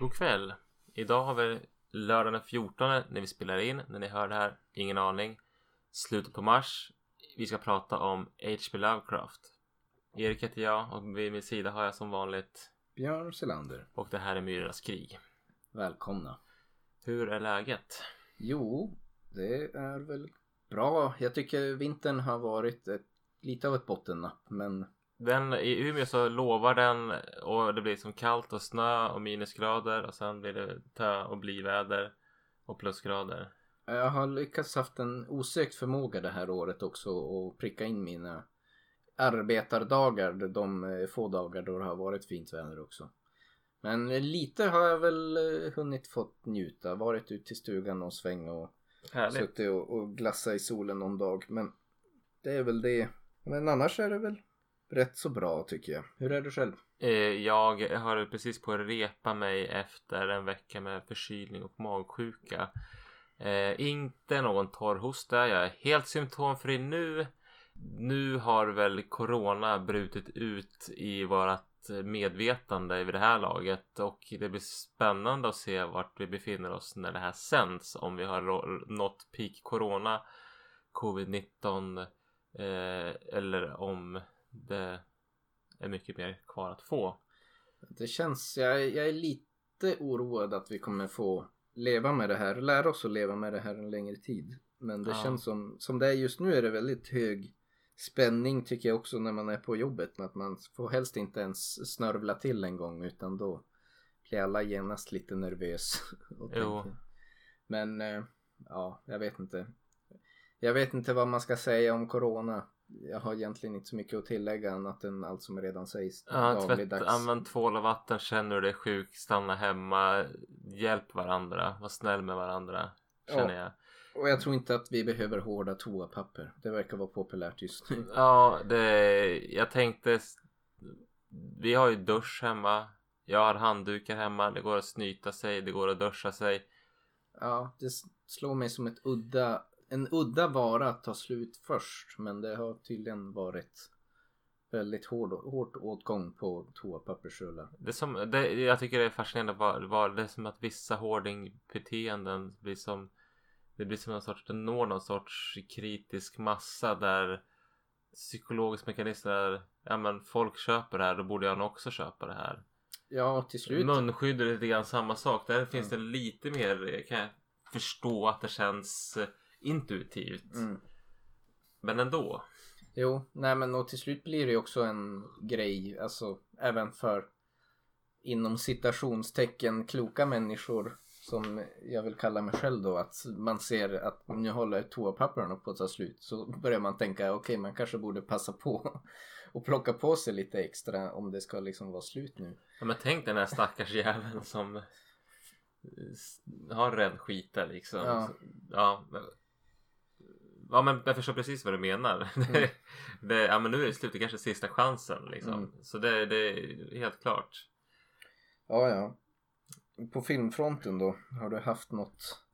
God kväll. Idag har vi lördagen den 14 när vi spelar in. När ni hör det här, ingen aning. Slutet på mars. Vi ska prata om H.P. Lovecraft. Erik heter jag och vid min sida har jag som vanligt Björn Selander. och det här är Myrornas krig. Välkomna. Hur är läget? Jo, det är väl bra. Jag tycker vintern har varit ett, lite av ett bottennapp, men Den, I Umeå så lovar den och det blir som kallt och snö och minusgrader och sen blir det tö och blyväder och plusgrader. jag har lyckats haft en osökt förmåga det här året också att pricka in mina arbetardagar, de eh, få dagar då det har varit fint väder också. Men lite har jag väl eh, hunnit fått njuta, varit ute i stugan och sväng och Härligt. suttit och, och glassa i solen någon dag. Men det är väl det. Men annars är det väl rätt så bra tycker jag. Hur är du själv? Eh, jag har precis på att repa mig efter en vecka med förkylning och magsjuka. Eh, inte någon torrhosta. Jag är helt symptomfri nu. Nu har väl corona brutit ut i vårat medvetande vid det här laget och det blir spännande att se vart vi befinner oss när det här sänds. Om vi har nått peak corona, covid-19 eh, eller om det är mycket mer kvar att få. Det känns, jag, jag är lite oroad att vi kommer få leva med det här, lära oss att leva med det här en längre tid. Men det Ja. känns som, som det är just nu är det väldigt hög spänning tycker jag också när man är på jobbet. Att man får helst inte ens snörvla till en gång utan då blir alla genast lite nervös. och Jo. tänker- Men eh, ja, jag vet inte. Jag vet inte vad man ska säga om corona. Jag har egentligen inte så mycket att tillägga annat än allt som redan sägs Ja, tvätt, dagligdags. använd tvål och vatten, känner du dig sjuk, stanna hemma, hjälp varandra, var snäll med varandra, känner jag. Och jag tror inte att vi behöver hårda toapapper. Det verkar vara populärt just nu. Ja, det, jag tänkte, vi har ju dusch hemma, jag har handdukar hemma, det går att snyta sig, det går att duscha sig. Ja, det slår mig som ett udda, en udda vara att ta slut först. Men det har tydligen varit väldigt hård, hårt åtgång på toapappersrullar. Det som, det, jag tycker det är fascinerande var, var det är som att vissa hoardingbeteenden blir som det blir som en sorts, det når någon sorts kritisk massa där psykologisk mekanism är, ja men folk köper det här, då borde jag nog också köpa det här. Ja, till slut. Munskydd är lite grann samma sak. Där finns det lite mer, kan jag förstå att det känns intuitivt. Mm. Men ändå. Jo, nej men och till slut blir det ju också en grej, alltså även för inom citationstecken kloka människor som jag vill kalla mig själv då att man ser att nu håller toapapperna på att ta slut så börjar man tänka okej man kanske borde passa på och plocka på sig lite extra om det ska liksom vara slut nu. Ja, men tänk den här stackars jäveln som har räddskita liksom. Ja. Ja. Ja men jag förstår precis vad du menar. Det, det, ja men nu är det slut, det kanske är sista chansen liksom. Mm. Så det, det är helt klart. Ja, ja. På filmfronten då, har du haft något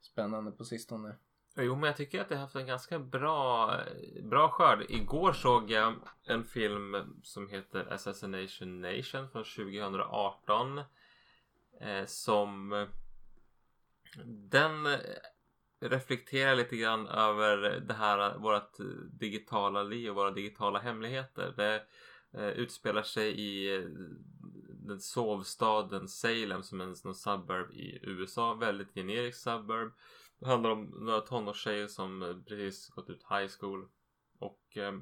spännande på sistone? Jo, men jag tycker att det har haft en ganska bra, bra skörd. Igår såg jag en film som heter Assassination Nation från 2018. Eh, som den Reflektera lite grann över det här vårt digitala liv och våra digitala hemligheter. Det eh, utspelar sig i eh, den sovstaden Salem som är en suburb i USA. Väldigt generisk suburb. Det handlar om några tonårstjejer som precis gått ut high school. Och eh,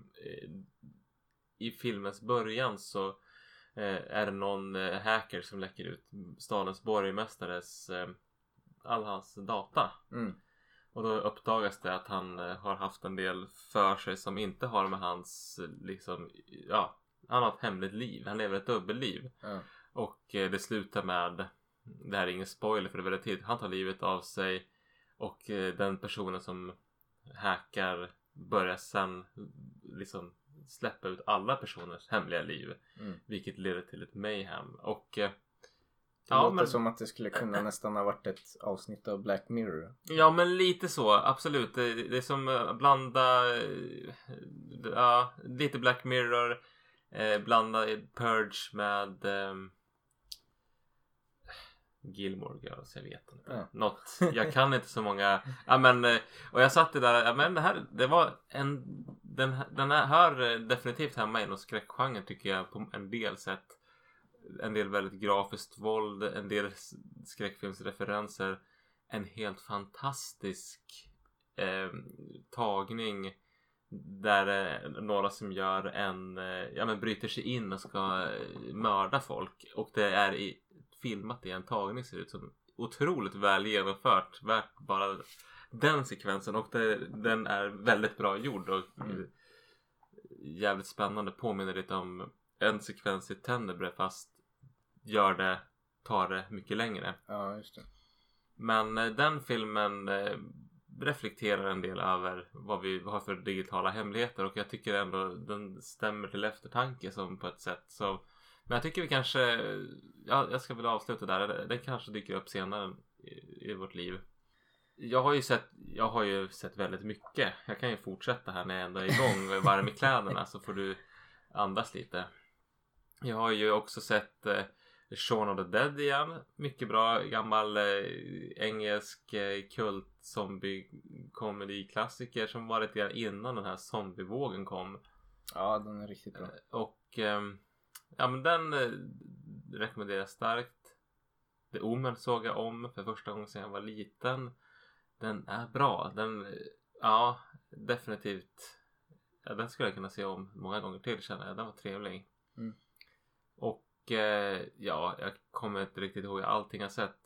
i filmens början så eh, är det någon eh, hacker som läcker ut stadens borgmästares eh, all hans data. Mm. Och då uppdagas det att han eh, har haft en del för sig som inte har med hans eh, liksom, ja, han har ett hemligt liv. Han lever ett dubbelliv. Ja. Och eh, det slutar med, det här är ingen spoiler för det är väldigt tidigt, han tar livet av sig och den personen som hackar börjar sen liksom släppa ut alla personers hemliga liv. Mm. Vilket leder till ett mayhem. Och Det Ja, låter men- som att det skulle kunna nästan ha varit ett avsnitt av Black Mirror. Ja men lite så, absolut. Det, det är som blanda, eh, ja, lite Black Mirror, eh, blanda Purge med, ehm, Gilmore Girls, jag vet inte. Ja. Något, jag kan inte så många. Ja men, eh, och jag satt där, ja men det här, det var en, den, den här hör definitivt hemma inom skräckgenren tycker jag på en del sätt. En del väldigt grafiskt våld, en del skräckfilmsreferenser. En helt fantastisk eh, tagning där eh, några som gör en, eh, ja men bryter sig in och ska eh, mörda folk och det är i, filmat i en tagning ser ut som otroligt väl genomfört. Värt bara den sekvensen och det, den är väldigt bra gjord och Mm. jävligt spännande. Påminner lite om en sekvens i Tenebre fast gör det, tar det mycket längre. Ja, just det. Men eh, den filmen eh, reflekterar en del över vad vi har för digitala hemligheter och jag tycker ändå den stämmer till eftertanke som på ett sätt. Så, men jag tycker vi kanske, ja, jag ska väl avsluta där. Den kanske dyker upp senare i, i vårt liv. Jag har ju sett, jag har ju sett väldigt mycket. Jag kan ju fortsätta här när jag ändå är igång och är varm i kläderna så får du andas lite. Jag har ju också sett eh, Shaun of the Dead igen. Mycket bra gammal eh, engelsk eh, kult zombie komediklassiker som var lite grann innan den här zombievågen kom. Ja, den är riktigt bra. Och ehm, ja men den eh, rekommenderar jag starkt. The Omen såg jag om för första gången sedan jag var liten. Den är bra. Den, eh, ja definitivt. Ja, den skulle jag kunna se om många gånger till känner jag. Den var trevlig. Och eh, ja, jag kommer inte riktigt ihåg allting jag sett.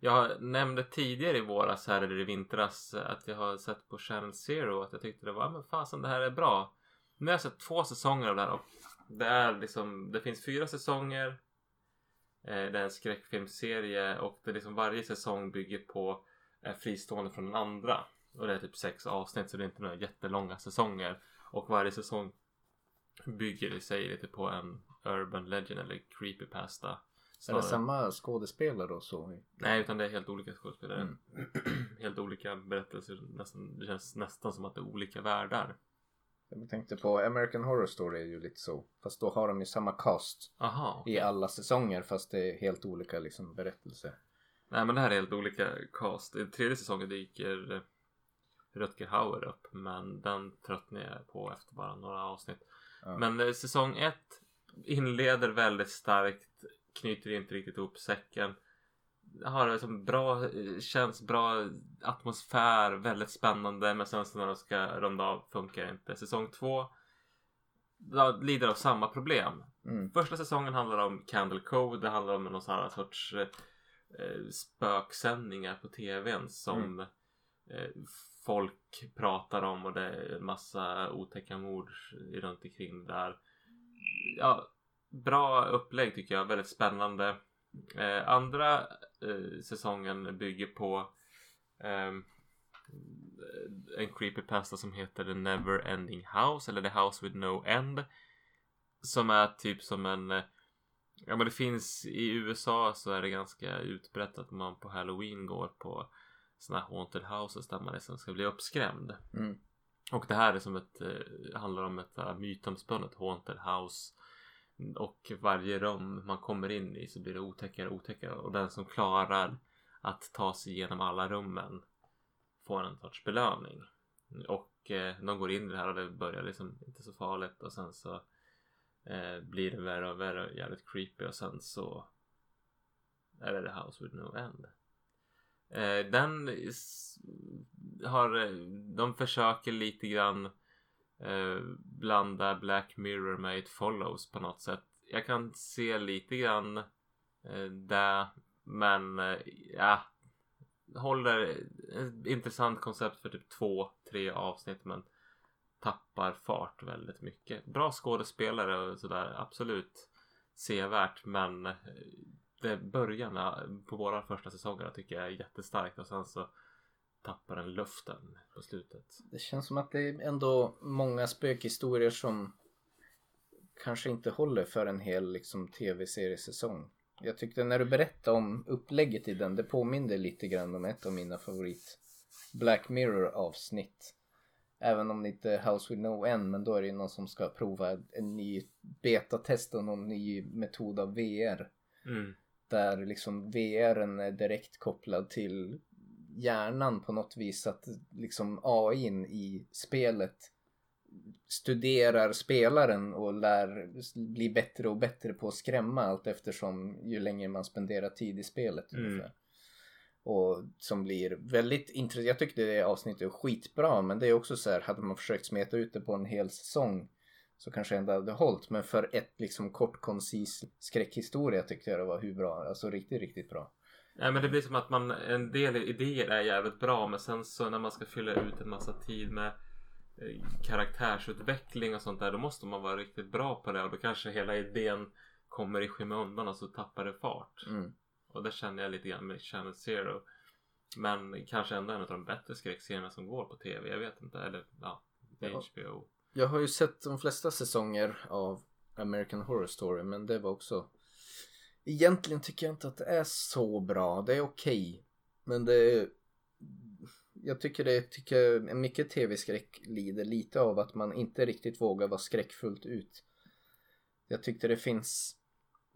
Jag nämnde tidigare i våras här eller i vintras att jag har sett på Channel Zero att jag tyckte det var, men fasen det här är bra. Nu har jag sett två säsonger av det här och det är liksom, det finns fyra säsonger. Eh, det är en skräckfilmsserie och det är liksom varje säsong bygger på är fristående från den andra. Och det är typ sex avsnitt så det är inte några jättelånga säsonger. Och varje säsong bygger i sig lite på en urban legend eller creepypasta. Är snarare. det samma skådespelare och så? Nej, utan det är helt olika skådespelare. Mm. helt olika berättelser. Nästan, det känns nästan som att det är olika världar. Jag tänkte på American Horror Story är ju lite så. Fast då har de ju samma cast Aha. okej. i alla säsonger fast det är helt olika liksom berättelser. Nej, men det här är helt olika cast. I tredje säsongen dyker eh, Rutger Hauer upp. Men den tröttnade jag på efter bara några avsnitt. Ja. Men eh, säsong ett inleder väldigt starkt. Knyter inte riktigt ihop säcken. Har liksom bra, känns bra atmosfär, väldigt spännande. Men sen så när de ska runda av funkar inte. Säsong två lider av samma problem. Mm. Första säsongen handlar om Candle Cove. Det handlar om någon sån här sorts eh, spöksändningar på tvn som eh, folk pratar om och det är en massa otäcka mord runt omkring där. Ja, bra upplägg tycker jag. Väldigt spännande. Eh, andra eh, säsongen bygger på eh, en creepypasta som heter The Never Ending House eller The House with No End. Som är typ som en eh, Ja men det finns i USA så är det ganska utbrett att man på Halloween går på såna här haunted houses där man liksom ska bli uppskrämd. Mm. Och det här är som ett, eh, handlar om ett eh, mytomspunnet haunted house. Och varje rum man kommer in i så blir det otäckare och otäckare. Och den som klarar att ta sig igenom alla rummen får en sorts belöning. Och eh, de går in i det här och det börjar liksom inte så farligt och sen så eh, blir det värre och värre och jävligt creepy och sen så är det The House with No End. Eh, den har, eh, de försöker lite grann eh, blanda Black Mirror med It Follows på något sätt. Jag kan se lite grann eh, det men eh, ja håller ett intressant koncept för typ två, tre avsnitt men tappar fart väldigt mycket. Bra skådespelare och sådär, absolut sevärt men eh, det början på våra första säsonger tycker jag är jättestarkt och sen så tappar den luften på slutet. Det känns som att det är ändå många spökhistorier som kanske inte håller för en hel liksom, tv-seriesäsong. Jag tyckte när du berättade om upplägget i den, det påminde lite grann om ett av mina favorit Black Mirror avsnitt. Även om det inte är House with No End, men då är det någon som ska prova en ny betatest och någon ny metod av VR. Mm. Där liksom VRen är direkt kopplad till hjärnan på något vis att liksom AIn i spelet studerar spelaren och lär bli bättre och bättre på att skrämma allt eftersom ju längre man spenderar tid i spelet Mm. Och som blir väldigt intressant. Jag tyckte det avsnittet var skitbra men det är också så här, hade man försökt smeta ut det på en hel säsong så kanske ändå hade hållit. Men för ett liksom kort koncis skräckhistoria tyckte jag det var hur bra, alltså riktigt, riktigt bra. Nej men det blir som att man, en del idéer är jävligt bra men sen så när man ska fylla ut en massa tid med eh, karaktärsutveckling och sånt där då måste man vara riktigt bra på det och då kanske hela idén kommer i skymundan och så tappar det fart. Mm. Och det känner jag lite grann med Channel Zero. Men kanske ändå en av de bättre skräckserierna som går på tv. Jag vet inte. Eller Ja. HBO. Jag har ju sett de flesta säsonger av American Horror Story men det var också Egentligen tycker jag inte att det är så bra. Det är okej. Men det är... Jag tycker det tycker mycket tv-skräck lider lite av att man inte riktigt vågar vara skräckfullt ut. Jag tyckte det finns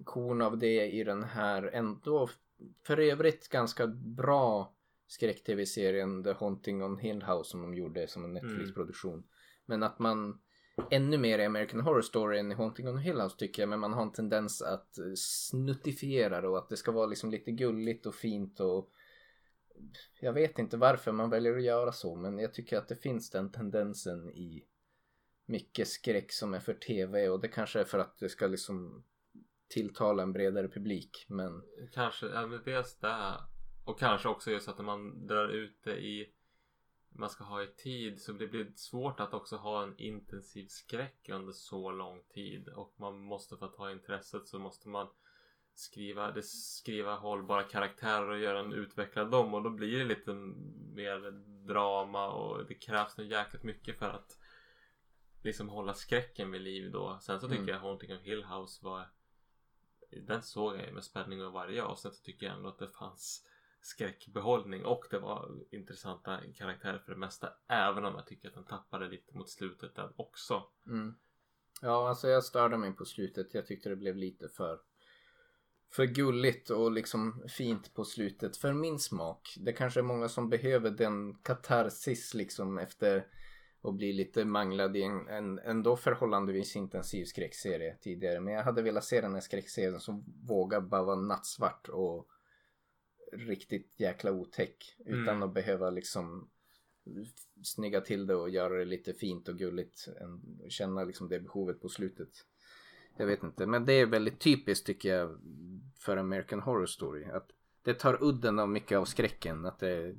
korn av det i den här ändå för övrigt ganska bra skräck-tv-serien The Haunting on Hill House som de gjorde som en Netflix-produktion. Men att man ännu mer i American Horror Story än i Haunting on Hill House tycker jag. Men man har en tendens att eh, snuttifiera det och att det ska vara liksom lite gulligt och fint och jag vet inte varför man väljer att göra så men jag tycker att det finns den tendensen i mycket skräck som är för tv och det kanske är för att det ska liksom tilltala en bredare publik men Kanske, ja, men dels det. Och kanske också just att man drar ut det i man ska ha i tid så det blir svårt att också ha en intensiv skräck under så lång tid och man måste för att ha intresset så måste man skriva, det, skriva hållbara karaktärer och göra en utveckla dem och då blir det lite mer drama och det krävs nog jäkligt mycket för att liksom hålla skräcken vid liv då. Sen så tycker Mm. jag Haunting of Hill House var den såg jag med spänning och varje avsnitt så tycker jag ändå att det fanns skräckbehållning och det var intressanta karaktärer för det mesta. Även om jag tycker att den tappade lite mot slutet den också. mm. Ja alltså jag störde mig på slutet. Jag tyckte det blev lite för för gulligt och liksom fint på slutet för min smak. Det kanske är många som behöver den katarsis liksom efter att bli lite manglad i en, en ändå förhållandevis intensiv skräckserie tidigare. Men jag hade velat se den här skräckserien som vågar bara vara nattsvart och riktigt jäkla otäck. Utan Mm. att behöva liksom snygga till det och göra det lite fint och gulligt. En- Känna liksom det behovet på slutet. Jag vet inte, men det är väldigt typiskt tycker jag för American Horror Story. Att det tar udden av mycket av skräcken. Att det,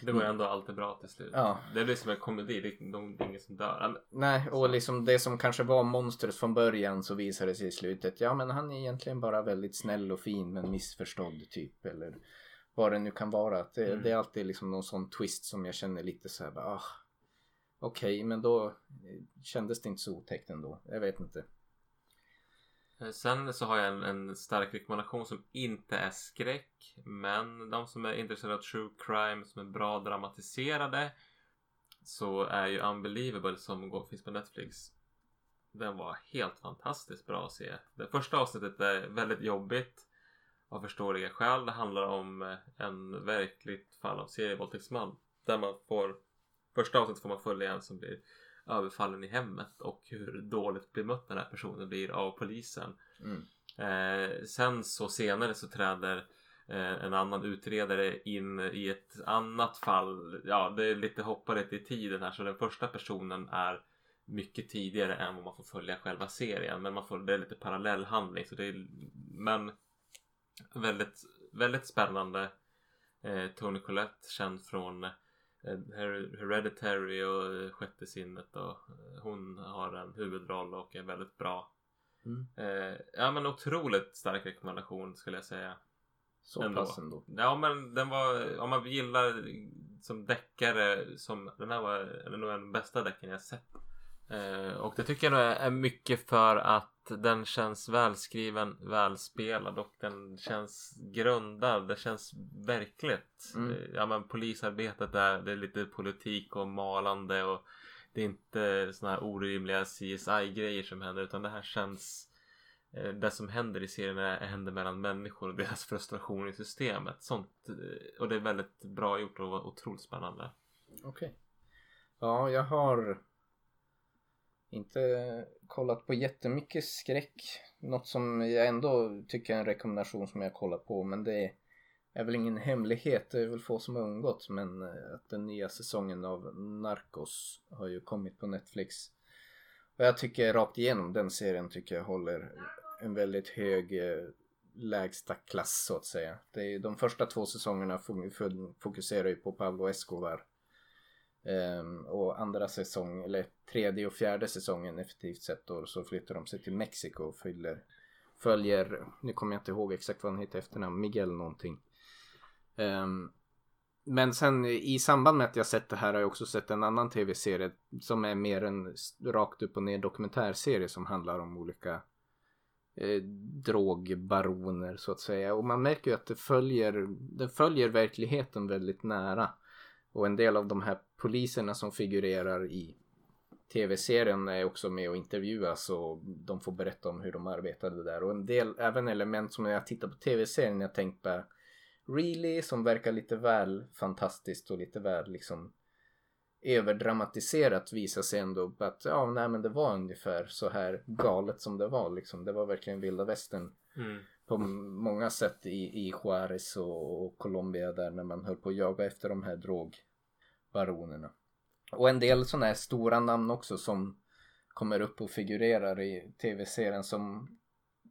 Det var ju ändå alltid bra till slut. Ja. Det blir som en komedi. Det är, de, det är ingen som dör. Nej, och liksom det som kanske var monstret från början så visar det sig i slutet. Ja, men han är egentligen bara väldigt snäll och fin men missförstådd typ. Eller vad det nu kan vara. Det, Mm. det är alltid liksom någon sån twist som jag känner lite så här. bara, Ah, Okej, men då kändes det inte så otäckt ändå. Jag vet inte. Eh, sen så har jag en, en stark rekommendation som inte är skräck. Men de som är intresserade av true crime som är bra dramatiserade. Så är ju Unbelievable som går, finns på Netflix. Den var helt fantastiskt bra att se. Det första avsnittet är väldigt jobbigt. Av förståeliga skäl. Det handlar om eh, en verkligt fall av serievåldtäktsman. Där man får Första avsnittet får man följa en som blir överfallen i hemmet och hur dåligt bemött den här personen blir av polisen. Mm. Eh, sen så senare så träder eh, en annan utredare in i ett annat fall. Ja, det är lite hopparigt i tiden här så den första personen är mycket tidigare än vad man får följa själva serien. Men man får, det är lite parallellhandling. Så det är, men väldigt, väldigt spännande. Eh, Tony Collette känd från Hereditary och eh, Sjätte sinnet och eh, hon har en huvudroll och är väldigt bra. Mm. Eh, ja men otroligt stark rekommendation skulle jag säga. Så Ändå. pass ändå. Ja men den var, om man gillar som deckare som den här var nog den bästa decken jag sett. Eh, och det tycker jag nog är, är mycket för att den känns välskriven, välspelad och den känns grundad. Det känns verkligt. Mm. Eh, ja men polisarbetet där, det är lite politik och malande och det är inte såna här orimliga CSI-grejer som händer utan det här känns eh, det som händer i serien är, händer mellan människor och deras frustration i systemet. Sånt, och det är väldigt bra gjort och otroligt spännande. Okej. Ja, jag har inte kollat på jättemycket skräck. Något som jag ändå tycker är en rekommendation som jag kollar på men det är väl ingen hemlighet. Det är väl få som har undgått men eh, att den nya säsongen av Narcos har ju kommit på Netflix. Och jag tycker rakt igenom den serien tycker jag håller en väldigt hög eh, lägsta klass så att säga. Det är, de första två säsongerna fokuserar ju på Pablo Escobar. Um, och andra säsong, eller tredje och fjärde säsongen effektivt sett då, så flyttar de sig till Mexiko och följer, följer nu kommer jag inte ihåg exakt vad han heter efternamn, Miguel någonting. Um, men sen i samband med att jag sett det här har jag också sett en annan tv-serie som är mer en rakt upp och ner dokumentärserie som handlar om olika eh, drogbaroner så att säga. Och man märker ju att det följer, den följer verkligheten väldigt nära. Och en del av de här poliserna som figurerar i tv-serien är också med och intervjuas och de får berätta om hur de arbetade där. Och en del, även element som när jag tittar på tv-serien jag tänkt på Really som verkar lite väl fantastiskt och lite väl liksom överdramatiserat visar sig ändå att ja, nej men det var ungefär så här galet som det var liksom. Det var verkligen vilda västern mm på många sätt i, i Juarez och, och Colombia där när man höll på att jaga efter de här drogbaronerna. Och en del sådana här stora namn också som kommer upp och figurerar i tv-serien som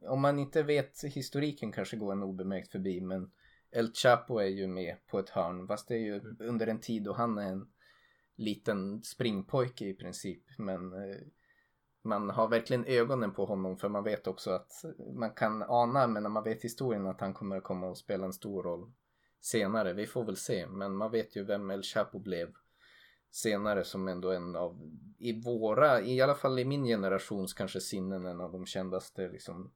om man inte vet historiken kanske går en obemärkt förbi men El Chapo är ju med på ett hörn fast det är ju mm. under en tid då han är en liten springpojke i princip men eh, man har verkligen ögonen på honom för man vet också att man kan ana men när man vet historien att han kommer att komma och spela en stor roll senare. Vi får väl se men man vet ju vem El Chapo blev senare som ändå en av i våra, i alla fall i min generations kanske sinnen en av de kändaste liksom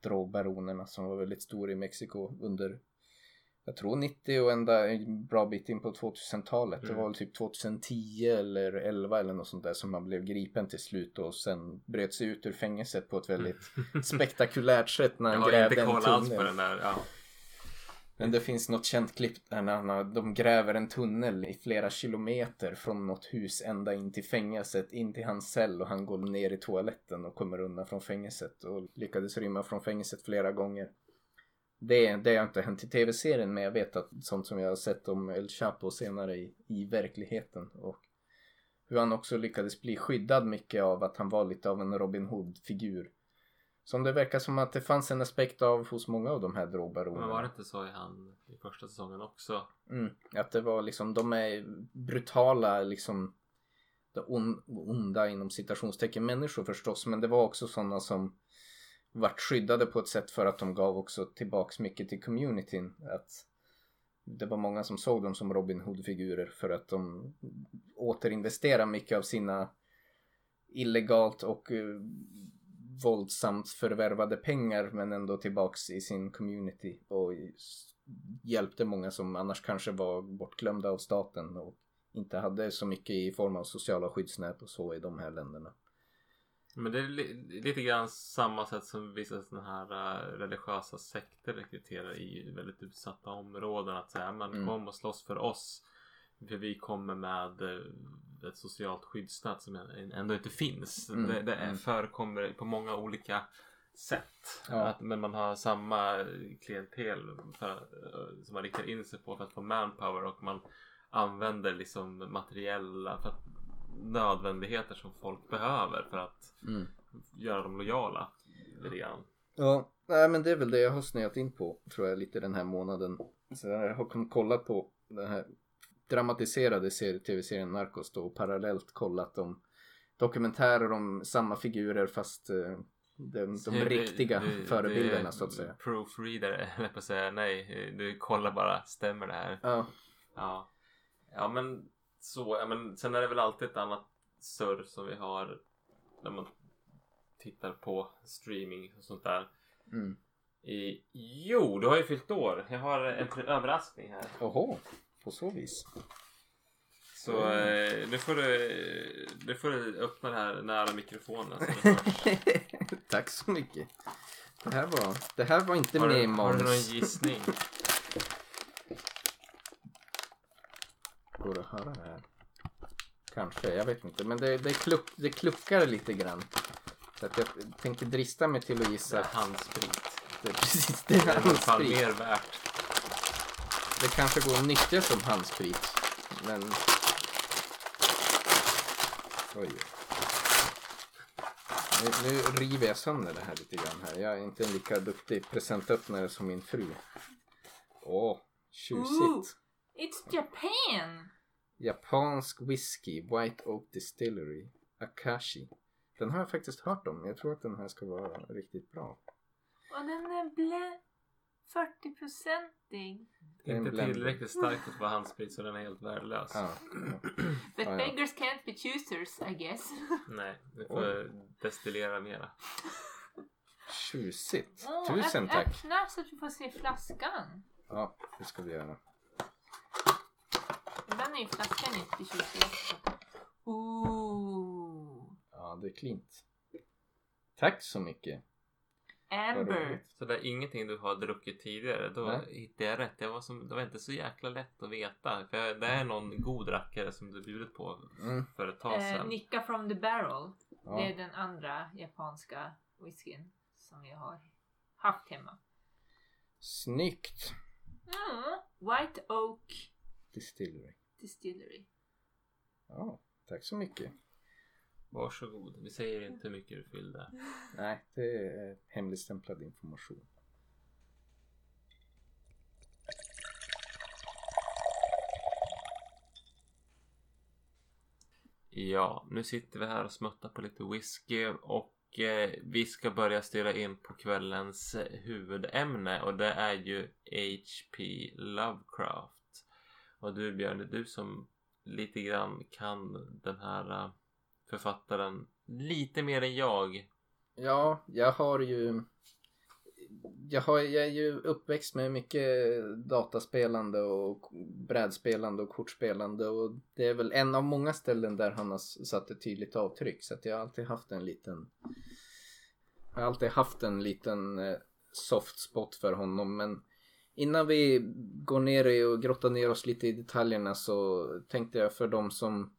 drogbaronerna som var väldigt stor i Mexiko under jag tror 90 och ända en bra bit in på 2000-talet. Mm. Det var väl typ 2010 eller 11 eller något sånt där som man blev gripen till slut och sen bröt sig ut ur fängelset på ett väldigt spektakulärt sätt när han jag grävde en tunnel. Där, ja. Men det finns något känt klipp där när han, de gräver en tunnel i flera kilometer från något hus ända in till fängelset, in till hans cell och han går ner i toaletten och kommer undan från fängelset och lyckades rymma från fängelset flera gånger. Det, det har inte hänt i tv-serien men jag vet att sånt som jag har sett om El Chapo senare i, i verkligheten och hur han också lyckades bli skyddad mycket av att han var lite av en Robin Hood-figur. Som det verkar som att det fanns en aspekt av hos många av de här drogbaronerna. Men var det inte så i han i första säsongen också? Mm, att det var liksom, de är brutala liksom on, onda inom citationstecken människor förstås men det var också sådana som vart skyddade på ett sätt för att de gav också tillbaks mycket till communityn. Att det var många som såg dem som Robin Hood-figurer för att de återinvesterade mycket av sina illegalt och uh, våldsamt förvärvade pengar men ändå tillbaks i sin community och hjälpte många som annars kanske var bortglömda av staten och inte hade så mycket i form av sociala skyddsnät och så i de här länderna. Men det är li lite grann samma sätt som vissa sådana här uh, religiösa sekter rekryterar i väldigt utsatta områden. Att säga man mm. kom och slåss för oss. För vi kommer med uh, ett socialt skyddsnät som ändå inte finns. Mm. Det, det mm. förekommer på många olika sätt. Ja. Att, men man har samma klientel för, uh, som man riktar in sig på för att få manpower och man använder liksom materiella för att nödvändigheter som folk behöver för att mm. göra dem lojala. Lite grann. Ja, nej, men det är väl det jag har snöat in på tror jag lite den här månaden. Så jag har kollat på den här dramatiserade tv-serien Narcos då och parallellt kollat om dokumentärer om samma figurer fast uh, de, de du, riktiga du, förebilderna du, så att säga. Proofreader, eller på säga nej. Du kollar bara, stämmer det här? Ja. Ja, ja men så, ja, men sen är det väl alltid ett annat surr som vi har när man tittar på streaming och sånt där. Mm. I, jo, du har ju fyllt år. Jag har en överraskning här. Oho, på så vis. Så eh, nu, får du, nu får du öppna det här nära mikrofonen. Tack så mycket. Det här var, det här var inte Har med i du, har du någon gissning? Går det att höra det här? Kanske, jag vet inte. Men det, det, kluck, det kluckar lite grann. Så att jag tänkte drista mig till att Det gissa är att handsprit. det är precis det Det är är i alla fall handsprit. mer värt. Det kanske går att nyttja som handsprit. Men... Oj. Nu, nu river jag sönder det här lite grann här. Jag är inte en lika duktig presentöppnare som min fru. Åh, tjusigt. It's Japan! Japansk whisky, White Oak Distillery, Akashi. Den har jag faktiskt hört om. Jag tror att den här ska vara riktigt bra. Och den är blä 40-procentig. Det är en Inte tillräckligt starkt för att vara handsprit så den är helt värdelös. Ja. But Ja, ja. beggars can't be choosers, I guess. Nej, du får destillera mera. Tjusigt. Åh, Tusen tack. Öppna så att vi får se flaskan. Ja, det ska vi göra. Ibland är ju flaskan inte tjusig också. Ooh. Ja, det är klint. Tack så mycket. Amber. Så det är ingenting du har druckit tidigare. Då Nej. hittade jag rätt. Det var, som, det var inte så jäkla lätt att veta. För det är någon god rackare som du bjudit på Mm. för ett tag Eh, sedan. Nicka from the barrel. Det är Ja. den andra japanska whiskyn som jag har haft hemma. Snyggt. Mm. White Oak Distillery. Distillery. Ja, tack så mycket. Varsågod. Vi säger inte hur mycket du fyllde. Nej, det är hemligstämplad information. Ja, nu sitter vi här och smuttar på lite whisky och eh, vi ska börja styra in på kvällens eh, huvudämne och det är ju H.P. Lovecraft. Och du Björn, det är du som lite grann kan den här äh, författaren lite mer än jag. Ja, jag har ju... Jag, har, jag är ju uppväxt med mycket dataspelande och brädspelande och kortspelande och det är väl en av många ställen där han har satt ett tydligt avtryck så att jag har alltid haft en liten jag har alltid haft en liten äh, soft spot för honom men innan vi går ner och grottar ner oss lite i detaljerna så tänkte jag för de som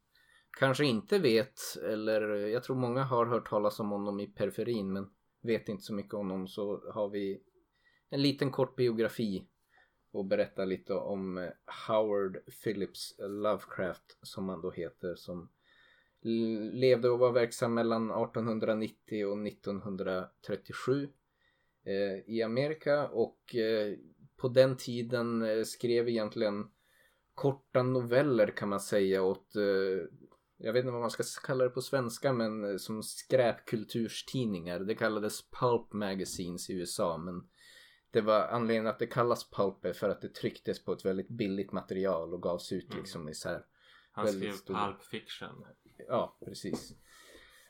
kanske inte vet eller jag tror många har hört talas om honom i periferin men vet inte så mycket om honom så har vi en liten kort biografi och berätta lite om eh, Howard Phillips Lovecraft som han då heter som levde och var verksam mellan 1890 och 1937 eh, i Amerika och eh, på den tiden eh, skrev egentligen korta noveller kan man säga åt eh, jag vet inte vad man ska kalla det på svenska men eh, som skräpkulturstidningar. Det kallades pulp magazines i USA men det var anledningen att det kallas pulp är för att det trycktes på ett väldigt billigt material och gavs ut Mm. liksom i så här Han skrev stor. Pulp Fiction. Ja, precis.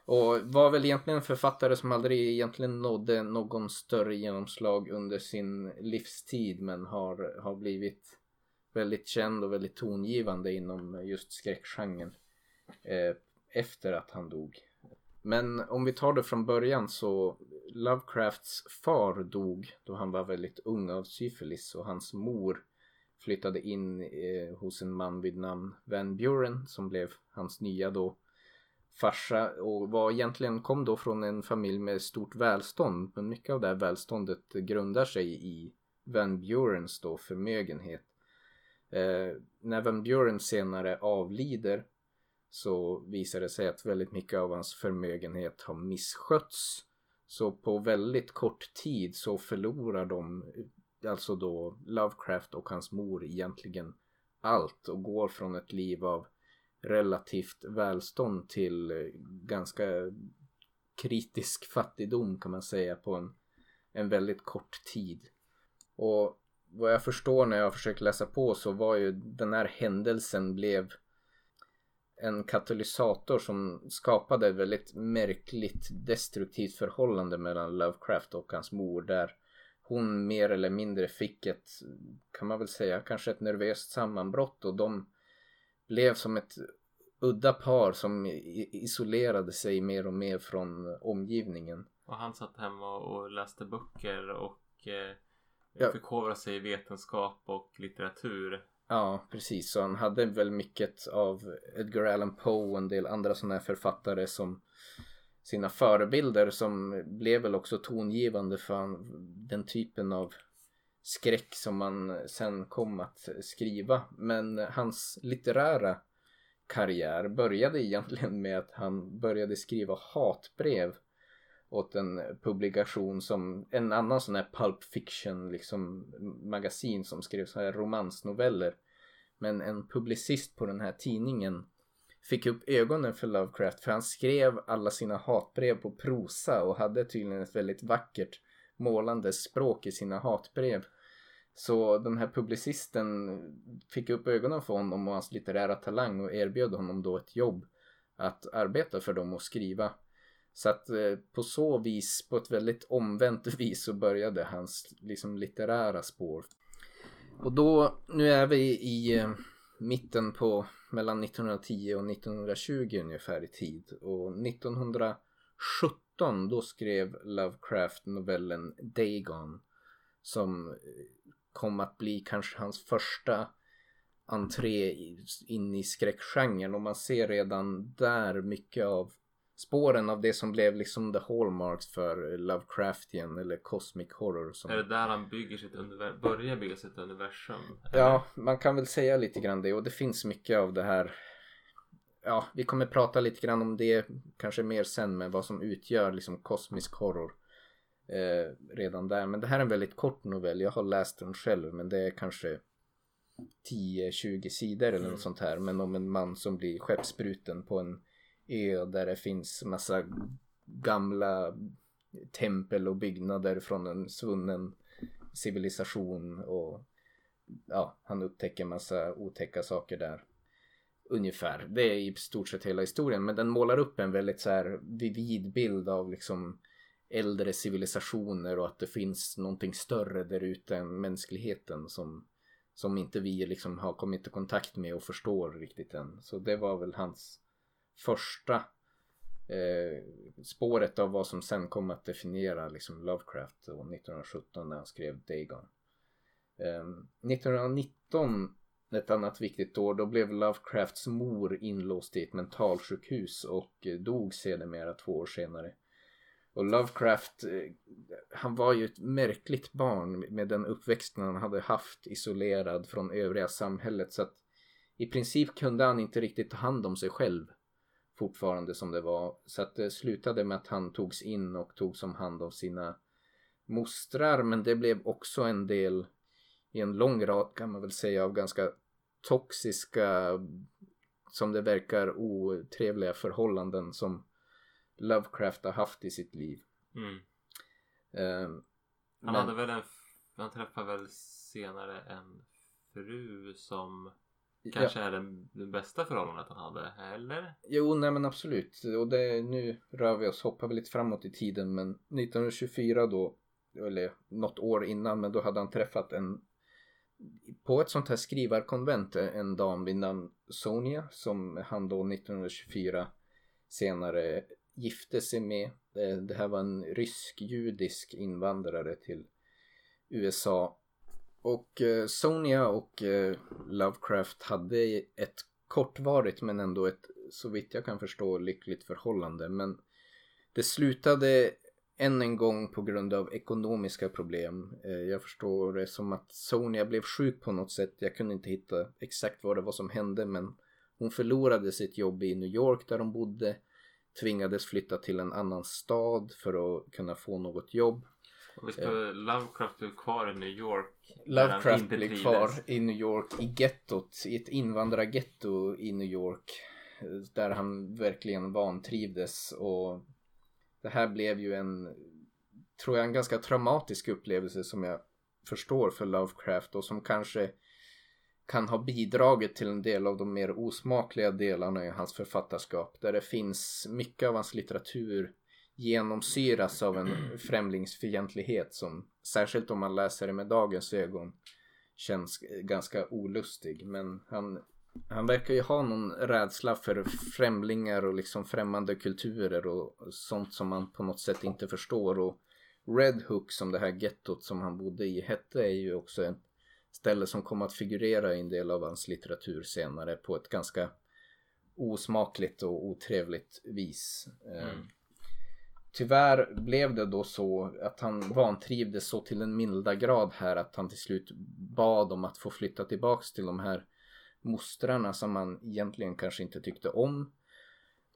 Och var väl egentligen en författare som aldrig egentligen nådde någon större genomslag under sin livstid men har, har blivit väldigt känd och väldigt tongivande inom just skräckgenren eh, efter att han dog. Men om vi tar det från början så Lovecrafts far dog då han var väldigt ung av syfilis och hans mor flyttade in eh, hos en man vid namn Van Buren som blev hans nya då farsa och var egentligen kom då från en familj med stort välstånd men mycket av det här välståndet grundar sig i Van Burens då förmögenhet. Eh, när Van Buren senare avlider så visar det sig att väldigt mycket av hans förmögenhet har misskötts. Så på väldigt kort tid så förlorar de, alltså då Lovecraft och hans mor egentligen allt och går från ett liv av relativt välstånd till eh, ganska kritisk fattigdom kan man säga på en, en väldigt kort tid. Och vad jag förstår när jag försöker försökt läsa på så var ju den här händelsen blev en katalysator som skapade ett väldigt märkligt destruktivt förhållande mellan Lovecraft och hans mor där hon mer eller mindre fick ett, kan man väl säga, kanske ett nervöst sammanbrott och de blev som ett udda par som isolerade sig mer och mer från omgivningen. Och han satt hemma och läste böcker och eh, Ja. förkovrade sig i vetenskap och litteratur. Ja, precis. Så han hade väl mycket av Edgar Allan Poe och en del andra sådana här författare som sina förebilder som blev väl också tongivande för den typen av skräck som man sen kom att skriva. Men hans litterära karriär började egentligen med att han började skriva hatbrev åt en publikation som en annan sån här pulp fiction liksom magasin som skrev så här romansnoveller. Men en publicist på den här tidningen fick upp ögonen för Lovecraft för han skrev alla sina hatbrev på prosa och hade tydligen ett väldigt vackert målande språk i sina hatbrev. Så den här publicisten fick upp ögonen för honom och hans litterära talang och erbjöd honom då ett jobb att arbeta för dem och skriva. Så att eh, på så vis, på ett väldigt omvänt vis så började hans liksom litterära spår. Och då, nu är vi i eh, mitten på mellan 1910 och 1920 ungefär i tid. Och 1917 då skrev Lovecraft novellen Dagon. Som eh, kom att bli kanske hans första entré in i skräckgenren och man ser redan där mycket av spåren av det som blev liksom the hallmarks för Lovecraftian eller cosmic horror. Som... Är det där han bygger sitt universum, börjar bygga sitt universum? Eller? Ja, man kan väl säga lite grann det och det finns mycket av det här. Ja, vi kommer prata lite grann om det kanske mer sen med vad som utgör liksom kosmisk horror. Eh, redan där, men det här är en väldigt kort novell. Jag har läst den själv, men det är kanske 10-20 sidor eller Mm. något sånt här. Men om en man som blir skeppsbruten på en ö där det finns massa gamla tempel och byggnader från en svunnen civilisation och ja, han upptäcker massa otäcka saker där. Ungefär. Det är i stort sett hela historien. Men den målar upp en väldigt så här vivid bild av liksom äldre civilisationer och att det finns någonting större där ute än mänskligheten som, som inte vi liksom har kommit i kontakt med och förstår riktigt än. Så det var väl hans första eh, spåret av vad som sen kom att definiera liksom Lovecraft och 1917 när han skrev Dagon. Eh, 1919, ett annat viktigt år, då blev Lovecrafts mor inlåst i ett mentalsjukhus och eh, dog sedermera två år senare. Och Lovecraft, eh, han var ju ett märkligt barn med den uppväxten han hade haft isolerad från övriga samhället så att i princip kunde han inte riktigt ta hand om sig själv fortfarande som det var. Så att det slutade med att han togs in och togs om hand av sina mostrar men det blev också en del i en lång rad kan man väl säga av ganska toxiska som det verkar otrevliga förhållanden som Lovecraft har haft i sitt liv. Mm. Ehm, Han men- hade väl en, han träffade väl senare en fru som kanske är den, den bästa förhållandet han hade, eller? Jo, nej men absolut. Och det, nu rör vi oss, hoppar vi lite framåt i tiden men 1924 då, eller något år innan, men då hade han träffat en på ett sånt här skrivarkonvent en dam vid namn Sonia som han då 1924 senare gifte sig med. Eh, det, här var en rysk-judisk invandrare till USA. Och eh, Sonia och eh, Lovecraft hade ett kortvarigt men ändå ett så vitt jag kan förstå lyckligt förhållande. Men det slutade än en gång på grund av ekonomiska problem. Jag förstår det som att Sonia blev sjuk på något sätt. Jag kunde inte hitta exakt vad det var som hände men hon förlorade sitt jobb i New York där hon bodde. Tvingades flytta till en annan stad för att kunna få något jobb. Och vi ska, Lovecraft blev kvar i New York. Lovecraft trivdes. kvar i New York i gettot, i ett invandrargetto i New York. eh, Där han verkligen vantrivdes och det här blev ju en, tror jag, en ganska traumatisk upplevelse som jag förstår för Lovecraft och som kanske kan ha bidragit till en del av de mer osmakliga delarna i hans författarskap där det finns mycket av hans litteratur genomsyras av en främlingsfientlighet som särskilt om man läser det med dagens ögon känns ganska olustig men han Han verkar ju ha någon rädsla för främlingar och liksom främmande kulturer och sånt som man på något sätt inte förstår. Och Red Hook som det här gettot som han bodde i hette är ju också ett ställe som kom att figurera i en del av hans litteratur senare på ett ganska osmakligt och otrevligt vis. Mm. Tyvärr blev det då så att han vantrivdes så till en milda grad här att han till slut bad om att få flytta tillbaks till de här mostrarna som han egentligen kanske inte tyckte om.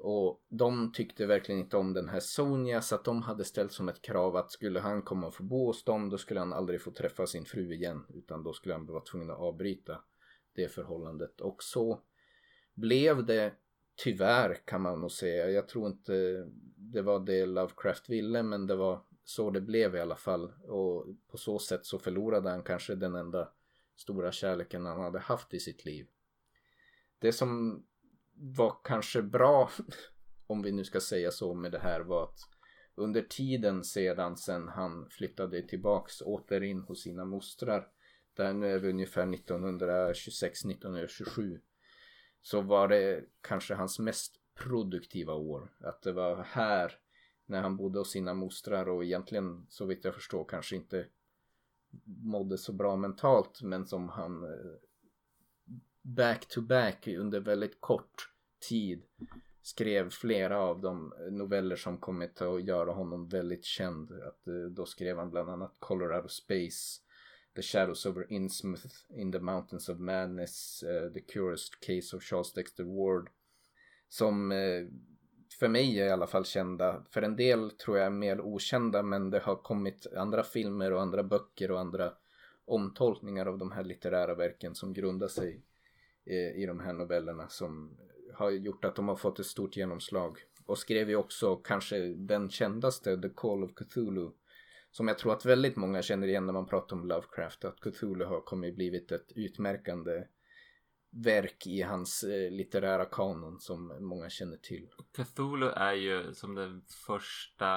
Och de tyckte verkligen inte om den här Sonja så att de hade ställt som ett krav att skulle han komma och få bo hos dem då skulle han aldrig få träffa sin fru igen utan då skulle han vara tvungen att avbryta det förhållandet. Och så blev det tyvärr kan man nog säga. Jag tror inte det var det Lovecraft ville men det var så det blev i alla fall. Och på så sätt så förlorade han kanske den enda stora kärleken han hade haft i sitt liv. Det som var kanske bra, om vi nu ska säga så med det här, var att under tiden sedan sen han flyttade tillbaks åter in hos sina mostrar, där nu är vi ungefär 1926-1927, så var det kanske hans mest produktiva år. Att det var här när han bodde hos sina mostrar och egentligen så vitt jag förstår kanske inte mådde så bra mentalt men som han eh, back to back under väldigt kort tid skrev flera av de noveller som kommit att göra honom väldigt känd. Att, eh, då skrev han bland annat Colorado Space, The Shadows over Innsmouth, In the Mountains of Madness, uh, The Curious Case of Charles Dexter Ward. Som uh, för mig är i alla fall kända. För en del tror jag är mer okända men det har kommit andra filmer och andra böcker och andra omtolkningar av de här litterära verken som grundar sig i de här novellerna som har gjort att de har fått ett stort genomslag. Och skrev ju också kanske den kändaste, The Call of Cthulhu. Som jag tror att väldigt många känner igen när man pratar om Lovecraft. Att Cthulhu har kommit blivit ett utmärkande verk i hans eh, litterära kanon som många känner till. Cthulhu är ju som den första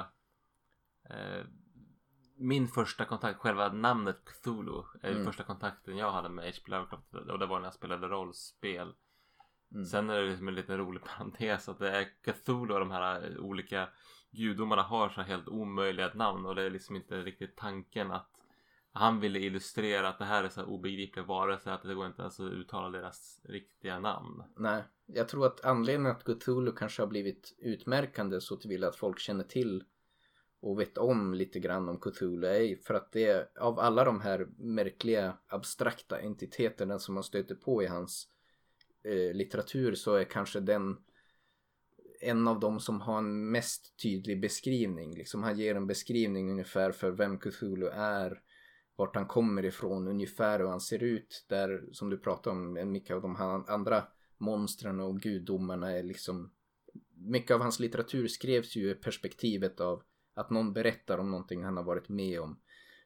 eh, min första kontakt, själva namnet Cthulhu är mm. första kontakten jag hade med H.P. Lovecraft och det var när jag spelade rollspel. Mm. Sen är det liksom en liten rolig parentes att det är Cthulhu och de här olika gudomarna har så helt omöjliga namn och det är liksom inte riktigt tanken att han ville illustrera att det här är så här obegripliga varelser att det går inte ens att uttala deras riktiga namn. Nej, jag tror att anledningen att Cthulhu kanske har blivit utmärkande så tillvida att folk känner till och vet om lite grann om Cthulhu är för att det av alla de här märkliga abstrakta entiteterna som man stöter på i hans eh, litteratur så är kanske den en av dem som har en mest tydlig beskrivning. Liksom han ger en beskrivning ungefär för vem Cthulhu är, vart han kommer ifrån, ungefär hur han ser ut. Där som du pratar om, mycket av de här andra monstren och gudomarna är liksom mycket av hans litteratur skrevs ju i perspektivet av att någon berättar om någonting han har varit med om.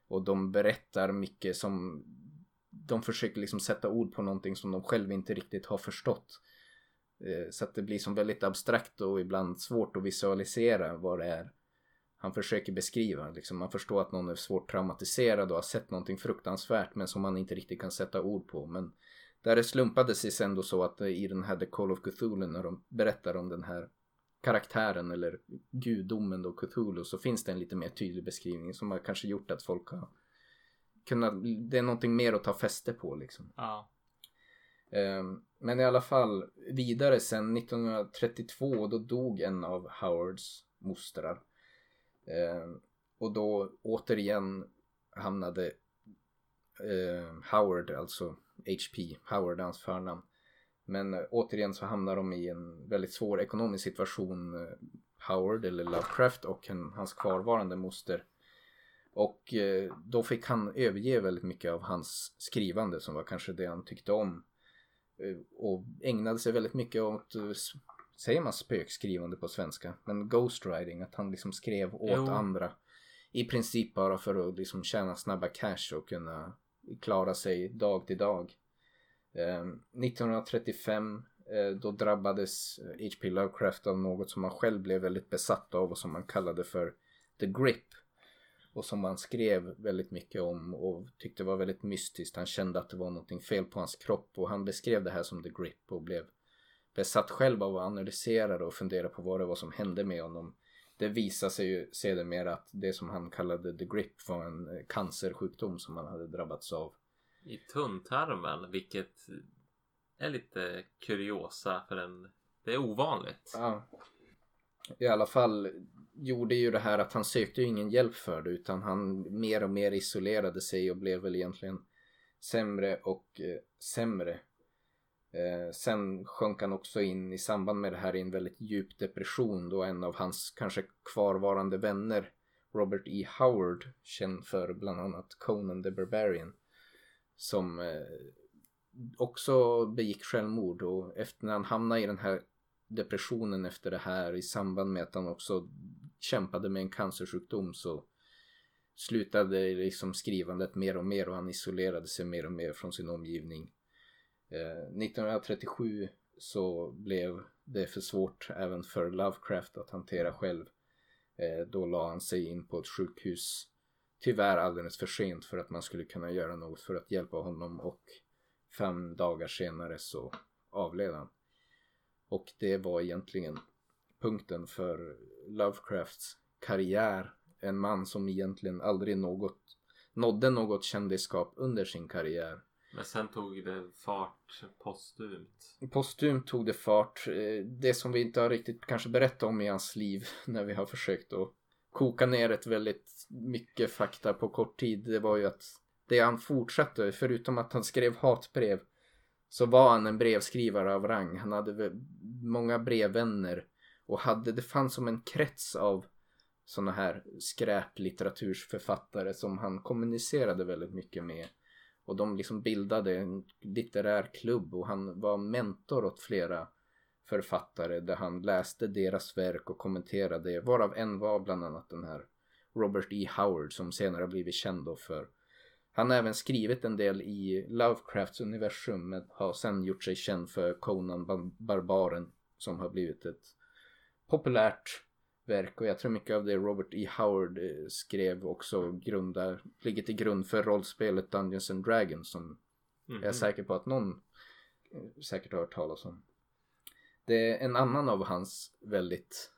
Och de berättar mycket som de försöker liksom sätta ord på någonting som de själva inte riktigt har förstått. Eh, så att det blir som väldigt abstrakt och ibland svårt att visualisera vad det är han försöker beskriva. Liksom man förstår att någon är svårt traumatiserad och har sett någonting fruktansvärt men som man inte riktigt kan sätta ord på. Men där det slumpade sig sen då så att i den här The Call of Cthulhu när de berättar om den här karaktären eller gudomen då Cthulhu så finns det en lite mer tydlig beskrivning som har kanske gjort att folk har kunnat, det är någonting mer att ta fäste på liksom. Ja. Um, men i alla fall vidare sen 1932 då dog en av Howards mostrar. Um, och då återigen hamnade uh, Howard, alltså HP, Howard hans förnamn, men eh, återigen så hamnar de i en väldigt svår ekonomisk situation. Eh, Howard eller Lovecraft och en, hans kvarvarande moster. Och eh, då fick han överge väldigt mycket av hans skrivande som var kanske det han tyckte om. Eh, och ägnade sig väldigt mycket åt, säger man spökskrivande på svenska? Men ghostwriting, att han liksom skrev åt jo. andra. I princip bara för att liksom tjäna snabba cash och kunna klara sig dag till dag. Ehm, 1935 eh, då drabbades eh, H.P. Lovecraft av något som han själv blev väldigt besatt av och som han kallade för The Grip. och som han skrev väldigt mycket om och tyckte var väldigt mystiskt. Han kände att det var någonting fel på hans kropp och han beskrev det här som the grip och blev besatt själv av att analysera det och fundera på vad det var som hände med honom. Det visade sig ju sedermera att det som han kallade the grip var en eh, cancersjukdom som han hade drabbats av. I tunntarmen, vilket är lite kuriosa för en... Det är ovanligt. Ja. I alla fall gjorde ju det här att han sökte ju ingen hjälp för det utan han mer och mer isolerade sig och blev väl egentligen sämre och eh, sämre. Eh, sen sjönk han också in i samband med det här i en väldigt djup depression då en av hans kanske kvarvarande vänner Robert E. Howard, känd för bland annat Conan the Barbarian, som eh, också begick självmord och efter när han hamnade i den här depressionen efter det här i samband med att han också kämpade med en cancersjukdom så slutade liksom skrivandet mer och mer och han isolerade sig mer och mer från sin omgivning. Eh, 1937 så blev det för svårt även för Lovecraft att hantera själv. Eh, då la han sig in på ett sjukhus. Tyvärr alldeles för sent för att man skulle kunna göra något för att hjälpa honom och fem dagar senare så avled han. Och det var egentligen punkten för Lovecrafts karriär. En man som egentligen aldrig något, nådde något kändisskap under sin karriär. Men sen tog det fart postumt. Postumt tog det fart. Eh, det som vi inte har riktigt kanske berättat om i hans liv när vi har försökt att koka ner ett väldigt mycket fakta på kort tid. Det var ju att det han fortsatte, förutom att han skrev hatbrev, så var han en brevskrivare av rang. Han hade många brevvänner och hade, det fanns som en krets av sådana här skräplitteratursförfattare som han kommunicerade väldigt mycket med. Och de liksom bildade en litterär klubb och han var mentor åt flera författare där han läste deras verk och kommenterade varav en var bland annat den här Robert E. Howard som senare blivit känd då för han har även skrivit en del i Lovecrafts universum men har sen gjort sig känd för Conan Barbaren som har blivit ett populärt verk och jag tror mycket av det Robert E. Howard eh, skrev också grundar, ligger till grund för rollspelet Dungeons and Dragons som mm -hmm. jag är mhm. säker på att någon eh, säkert har hört talas om. Det är en annan av hans väldigt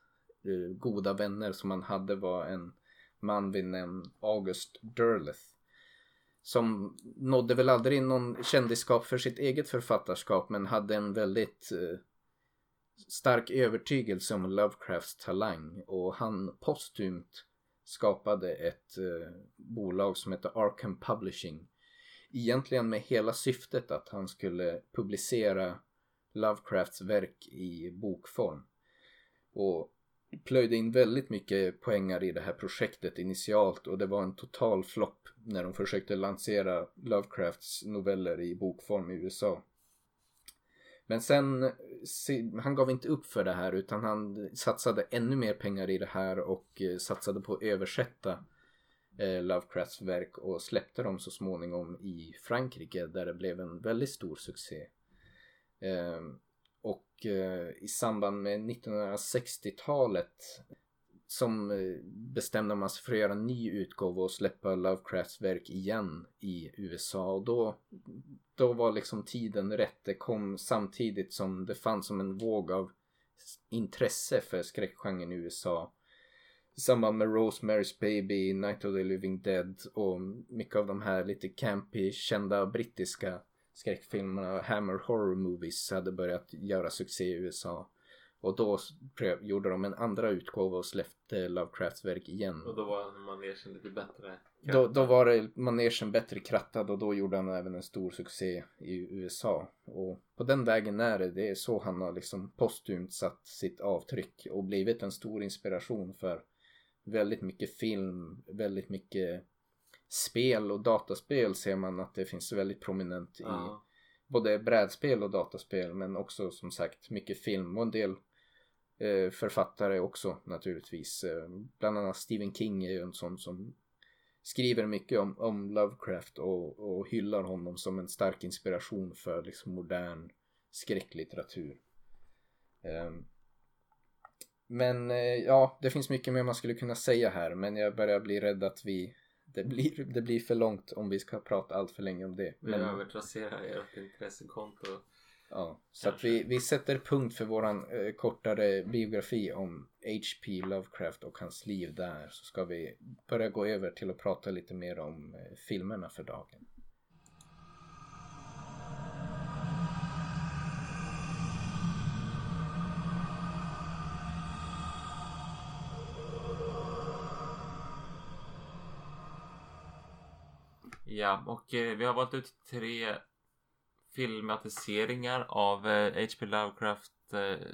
eh, goda vänner som han hade var en man vid namn August Derleth som nådde väl aldrig någon kändisskap för sitt eget författarskap men hade en väldigt eh, stark övertygelse om Lovecrafts talang och han postumt skapade ett eh, bolag som hette Arkham Publishing. Egentligen med hela syftet att han skulle publicera Lovecrafts verk i bokform. Och plöjde in väldigt mycket poängar i det här projektet initialt och det var en total flopp när de försökte lansera Lovecrafts noveller i bokform i USA. Men sen, han gav inte upp för det här utan han satsade ännu mer pengar i det här och eh, satsade på att översätta eh, Lovecrafts verk och släppte dem så småningom i Frankrike där det blev en väldigt stor succé. Ehm, och eh, i samband med 1960-talet som eh, bestämde man sig för att göra en ny utgåva och släppa Lovecrafts verk igen i USA och då, då var liksom tiden rätt. Det kom samtidigt som det fanns som en våg av intresse för skräckgenren i USA. I samband med Rosemary's Baby, Night of the Living Dead och mycket av de här lite campy, kända brittiska skräckfilmerna Hammer Horror Movies hade börjat göra succé i USA. Och då gjorde de en andra utgåva och släppte Lovecrafts verk igen. Och då var manegen lite bättre? Då, då var det manegen bättre krattad och då gjorde han även en stor succé i USA. Och på den vägen är det. Det är så han har liksom postumt satt sitt avtryck och blivit en stor inspiration för väldigt mycket film, väldigt mycket spel och dataspel ser man att det finns väldigt prominent i ja. både brädspel och dataspel men också som sagt mycket film och en del eh, författare också naturligtvis. Eh, bland annat Stephen King är ju en sån som skriver mycket om, om Lovecraft och, och hyllar honom som en stark inspiration för liksom modern skräcklitteratur. Eh, Men ja, det finns mycket mer man skulle kunna säga här men jag börjar bli rädd att vi det blir, det blir för långt om vi ska prata allt för länge om det. Vi Men, övertrasserar ert intressekonto. ja, så att vi, vi sätter punkt för våran eh, kortare biografi om H.P. Lovecraft och hans liv där så ska vi börja gå över till att prata lite mer om eh, filmerna för dagen. Ja, och eh, vi har valt ut tre filmatiseringar av eh, H.P. Lovecraft eh,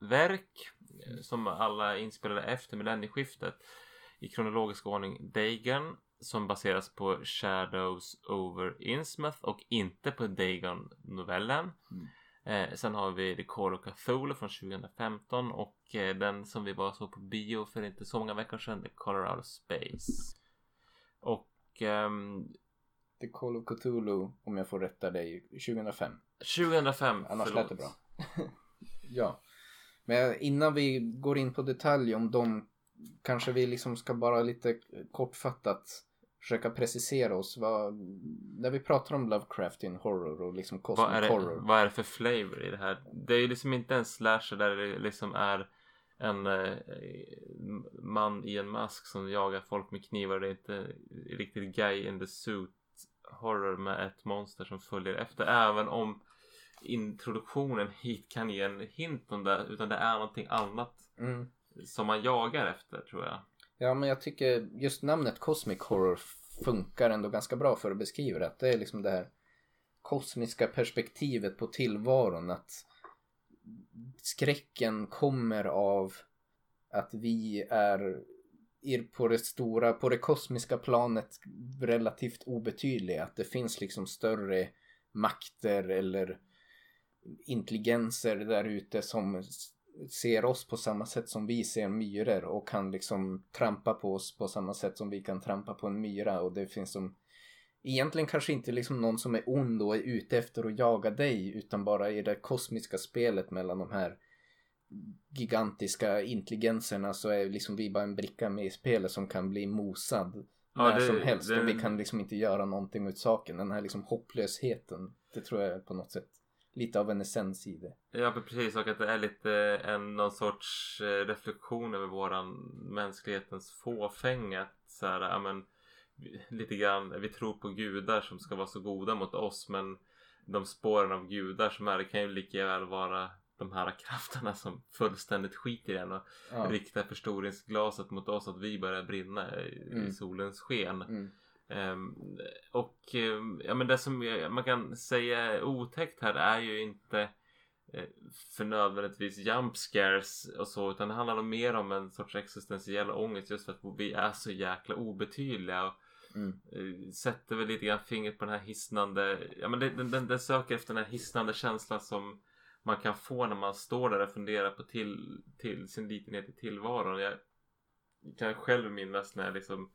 verk eh, som alla är inspelade efter millennieskiftet i kronologisk ordning Dagon som baseras på Shadows over Innsmouth och inte på Dagon-novellen. Mm. Eh, sen har vi The Call of Cthulhu från 2015 och eh, den som vi bara såg på bio för inte så många veckor sedan, The Color Out of Space. Och ehm, The Call of Cthulhu, om jag får rätta dig, 2005. 2005, Annars förlåt. lät det bra. ja. Men innan vi går in på detalj om dem kanske vi liksom ska bara lite kortfattat försöka precisera oss. Vad, när vi pratar om Lovecraft in horror och liksom cosmic Vad det, horror. vad är det för flavor i det här? Det är ju liksom inte en slasher där det liksom är en eh, man i en mask som jagar folk med knivar. Det är inte riktigt guy in the suit horror med ett monster som följer efter. Även om introduktionen hit kan ge en hint om det. Utan det är någonting annat Mm. som man jagar efter tror jag. Ja men jag tycker just namnet cosmic horror funkar ändå ganska bra för att beskriva det. Att det är liksom det här kosmiska perspektivet på tillvaron. Att skräcken kommer av att vi är på det stora, på det kosmiska planet relativt obetydliga. Att det finns liksom större makter eller intelligenser där ute som ser oss på samma sätt som vi ser myror och kan liksom trampa på oss på samma sätt som vi kan trampa på en myra och det finns som egentligen kanske inte liksom någon som är ond och är ute efter att jaga dig utan bara i det kosmiska spelet mellan de här gigantiska intelligenserna så är liksom vi bara en bricka med i spelet som kan bli mosad Ja, när det- som helst det- och vi kan liksom inte göra någonting åt saken. Den här liksom hopplösheten, det tror jag är på något sätt lite av en essens i det. Ja precis och att det är lite en någon sorts eh, reflektion över våran mänsklighetens fåfänga. Så här, ja, men, lite grann, vi tror på gudar som ska vara så goda mot oss men de spåren av gudar som är det kan ju lika väl vara de här krafterna som fullständigt skiter i den och Ja. riktar förstoringsglaset mot oss att vi börjar brinna i, i Mm. solens sken. Mm. Ehm, och ehm, ja, men det som jag- man kan säga är otäckt här är ju inte eh, för nödvändigtvis jump scares och så utan det handlar nog mer om en sorts existentiell ångest just för att vi är så jäkla obetydliga och Mm. eh, sätter väl lite grann fingret på den här hisnande ja men den, den, den söker efter den här hisnande känslan som man kan få när man står där och funderar på till, till sin litenhet i tillvaron. Jag kan själv minnas när jag liksom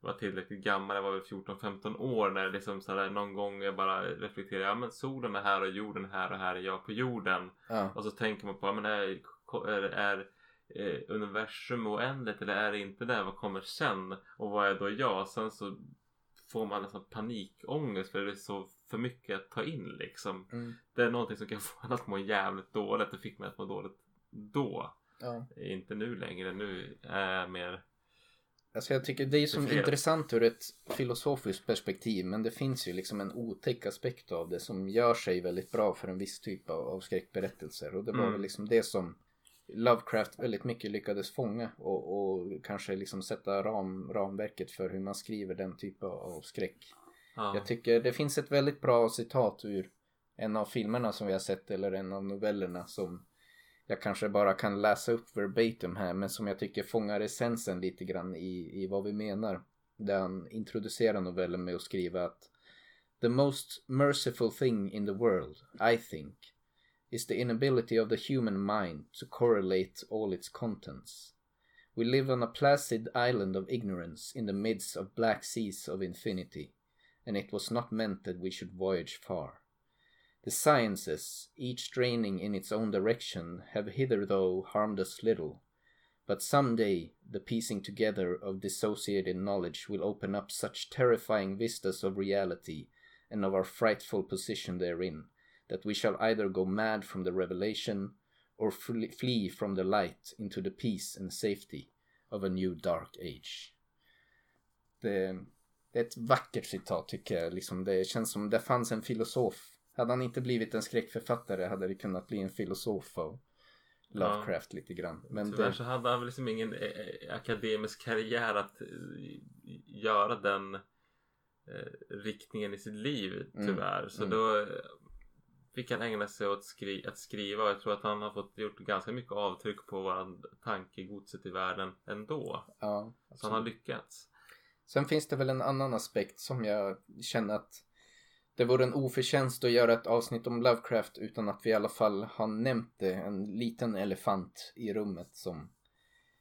var tillräckligt gammal, jag var väl 14-15 år när det liksom sådär någon gång jag bara reflekterade, ja men solen är här och jorden är här och här är jag på jorden. Ja. Och så tänker man på, ja men är, är, är eh, universum oändligt eller är det inte det? Vad kommer sen? Och vad är då jag? Sen så får man nästan panikångest för det är så för mycket att ta in liksom. Mm. Det är någonting som kan få en att må jävligt dåligt. Det fick mig att må dåligt då. Ja. Inte nu längre. Nu är jag mer... Alltså jag tycker det är som intressant ur ett filosofiskt perspektiv men det finns ju liksom en otäck aspekt av det som gör sig väldigt bra för en viss typ av, av skräckberättelser och det var Mm. väl liksom det som Lovecraft väldigt mycket lyckades fånga och, och kanske liksom sätta ram, ramverket för hur man skriver den typen av skräck. Ja. Jag tycker det finns ett väldigt bra citat ur en av filmerna som vi har sett eller en av novellerna som jag kanske bara kan läsa upp verbatim här men som jag tycker fångar essensen lite grann i, i vad vi menar. Där han introducerar novellen med att skriva att The most merciful thing in the world, I think, is the inability of the human mind to correlate all its contents. We live on a placid island of ignorance in the midst of black seas of infinity, and it was not meant that we should voyage far. The sciences, each straining in its own direction, have hitherto harmed us little, But some day the piecing together of dissociated knowledge will open up such terrifying vistas of reality and of our frightful position therein that we shall either go mad from the revelation or fle- flee from the light into the peace and safety of a new dark age. Det, det är ett vackert citat tycker jag. Liksom det känns som det fanns en filosof. Hade han inte blivit en skräckförfattare hade det kunnat bli en filosof av Lovecraft lite grann. Men Tyvärr det, så hade han väl liksom ingen eh, eh, akademisk karriär att eh, göra den riktningen i sitt liv Mm, tyvärr. Så mm. då fick han ägna sig åt skri- att skriva och jag tror att han har fått gjort ganska mycket avtryck på våran tankegodset i världen ändå. ja, Så han har absolut. lyckats. Sen finns det väl en annan aspekt som jag känner att det vore en oförtjänst att göra ett avsnitt om Lovecraft utan att vi i alla fall har nämnt det. En liten elefant i rummet som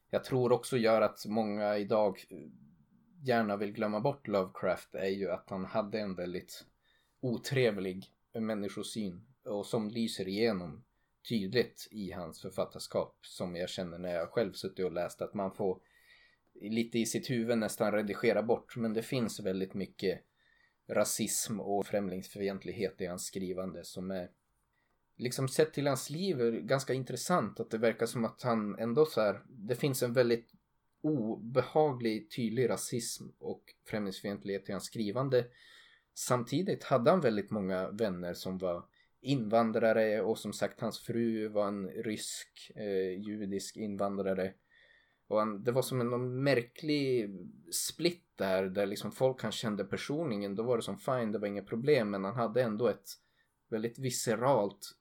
jag tror också gör att många idag gärna vill glömma bort Lovecraft är ju att han hade en väldigt otrevlig människosyn och som lyser igenom tydligt i hans författarskap som jag känner när jag själv suttit och läst att man får lite i sitt huvud nästan redigera bort. Men det finns väldigt mycket rasism och främlingsfientlighet i hans skrivande som är liksom sett till hans liv är ganska intressant att det verkar som att han ändå så här det finns en väldigt obehaglig tydlig rasism och främlingsfientlighet i hans skrivande. Samtidigt hade han väldigt många vänner som var invandrare och som sagt hans fru var en rysk eh, judisk invandrare. Och han, det var som en någon märklig split där, där liksom folk han kände personligen, då var det som fine, det var inga problem, men han hade ändå ett väldigt visceralt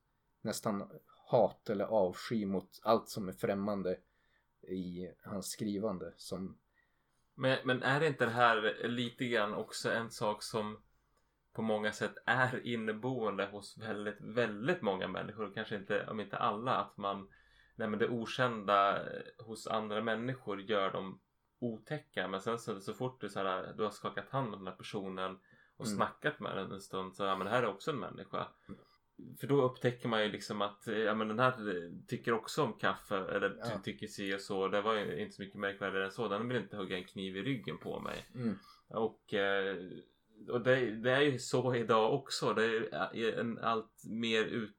nästan hat eller avsky mot allt som är främmande i hans skrivande som Men, men är det inte det här lite grann också en sak som på många sätt är inneboende hos väldigt, väldigt många människor. Kanske inte, om inte alla, att man Nej men det okända hos andra människor gör dem otäcka. Men sen så, så fort du, så här, du har skakat hand med den här personen och Mm. snackat med den en stund så ja men det här är också en människa. För då upptäcker man ju liksom att ja, men den här tycker också om kaffe eller Ja. tycker si och så. Det var ju inte så mycket märkvärdigare än så. Den vill inte hugga en kniv i ryggen på mig. mm, Och, eh, och det, det är ju så idag också. Det är en allt mer ut,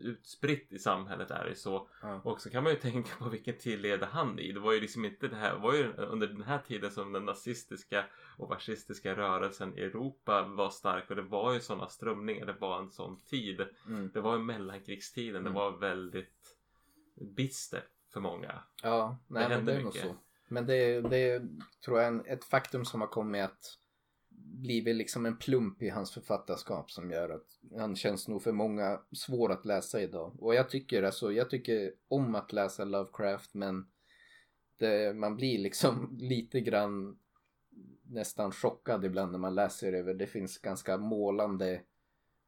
utspritt i samhället är det så. ja, Och så kan man ju tänka på vilken tid levde han i. Det var ju liksom inte det här, det var ju under den här tiden som den nazistiska och fascistiska rörelsen i Europa var stark och det var ju sådana strömningar, det var en sån tid. mm. Det var ju mellankrigstiden, det Mm. var väldigt bistert för många. ja nej Det men händer det är nog mycket. så men det, det tror jag är ett faktum som har kommit att blivit liksom en plump i hans författarskap som gör att han känns nog för många svår att läsa idag. Och jag tycker alltså, jag tycker om att läsa Lovecraft men det, man blir liksom lite grann nästan chockad ibland när man läser över. Det finns ganska målande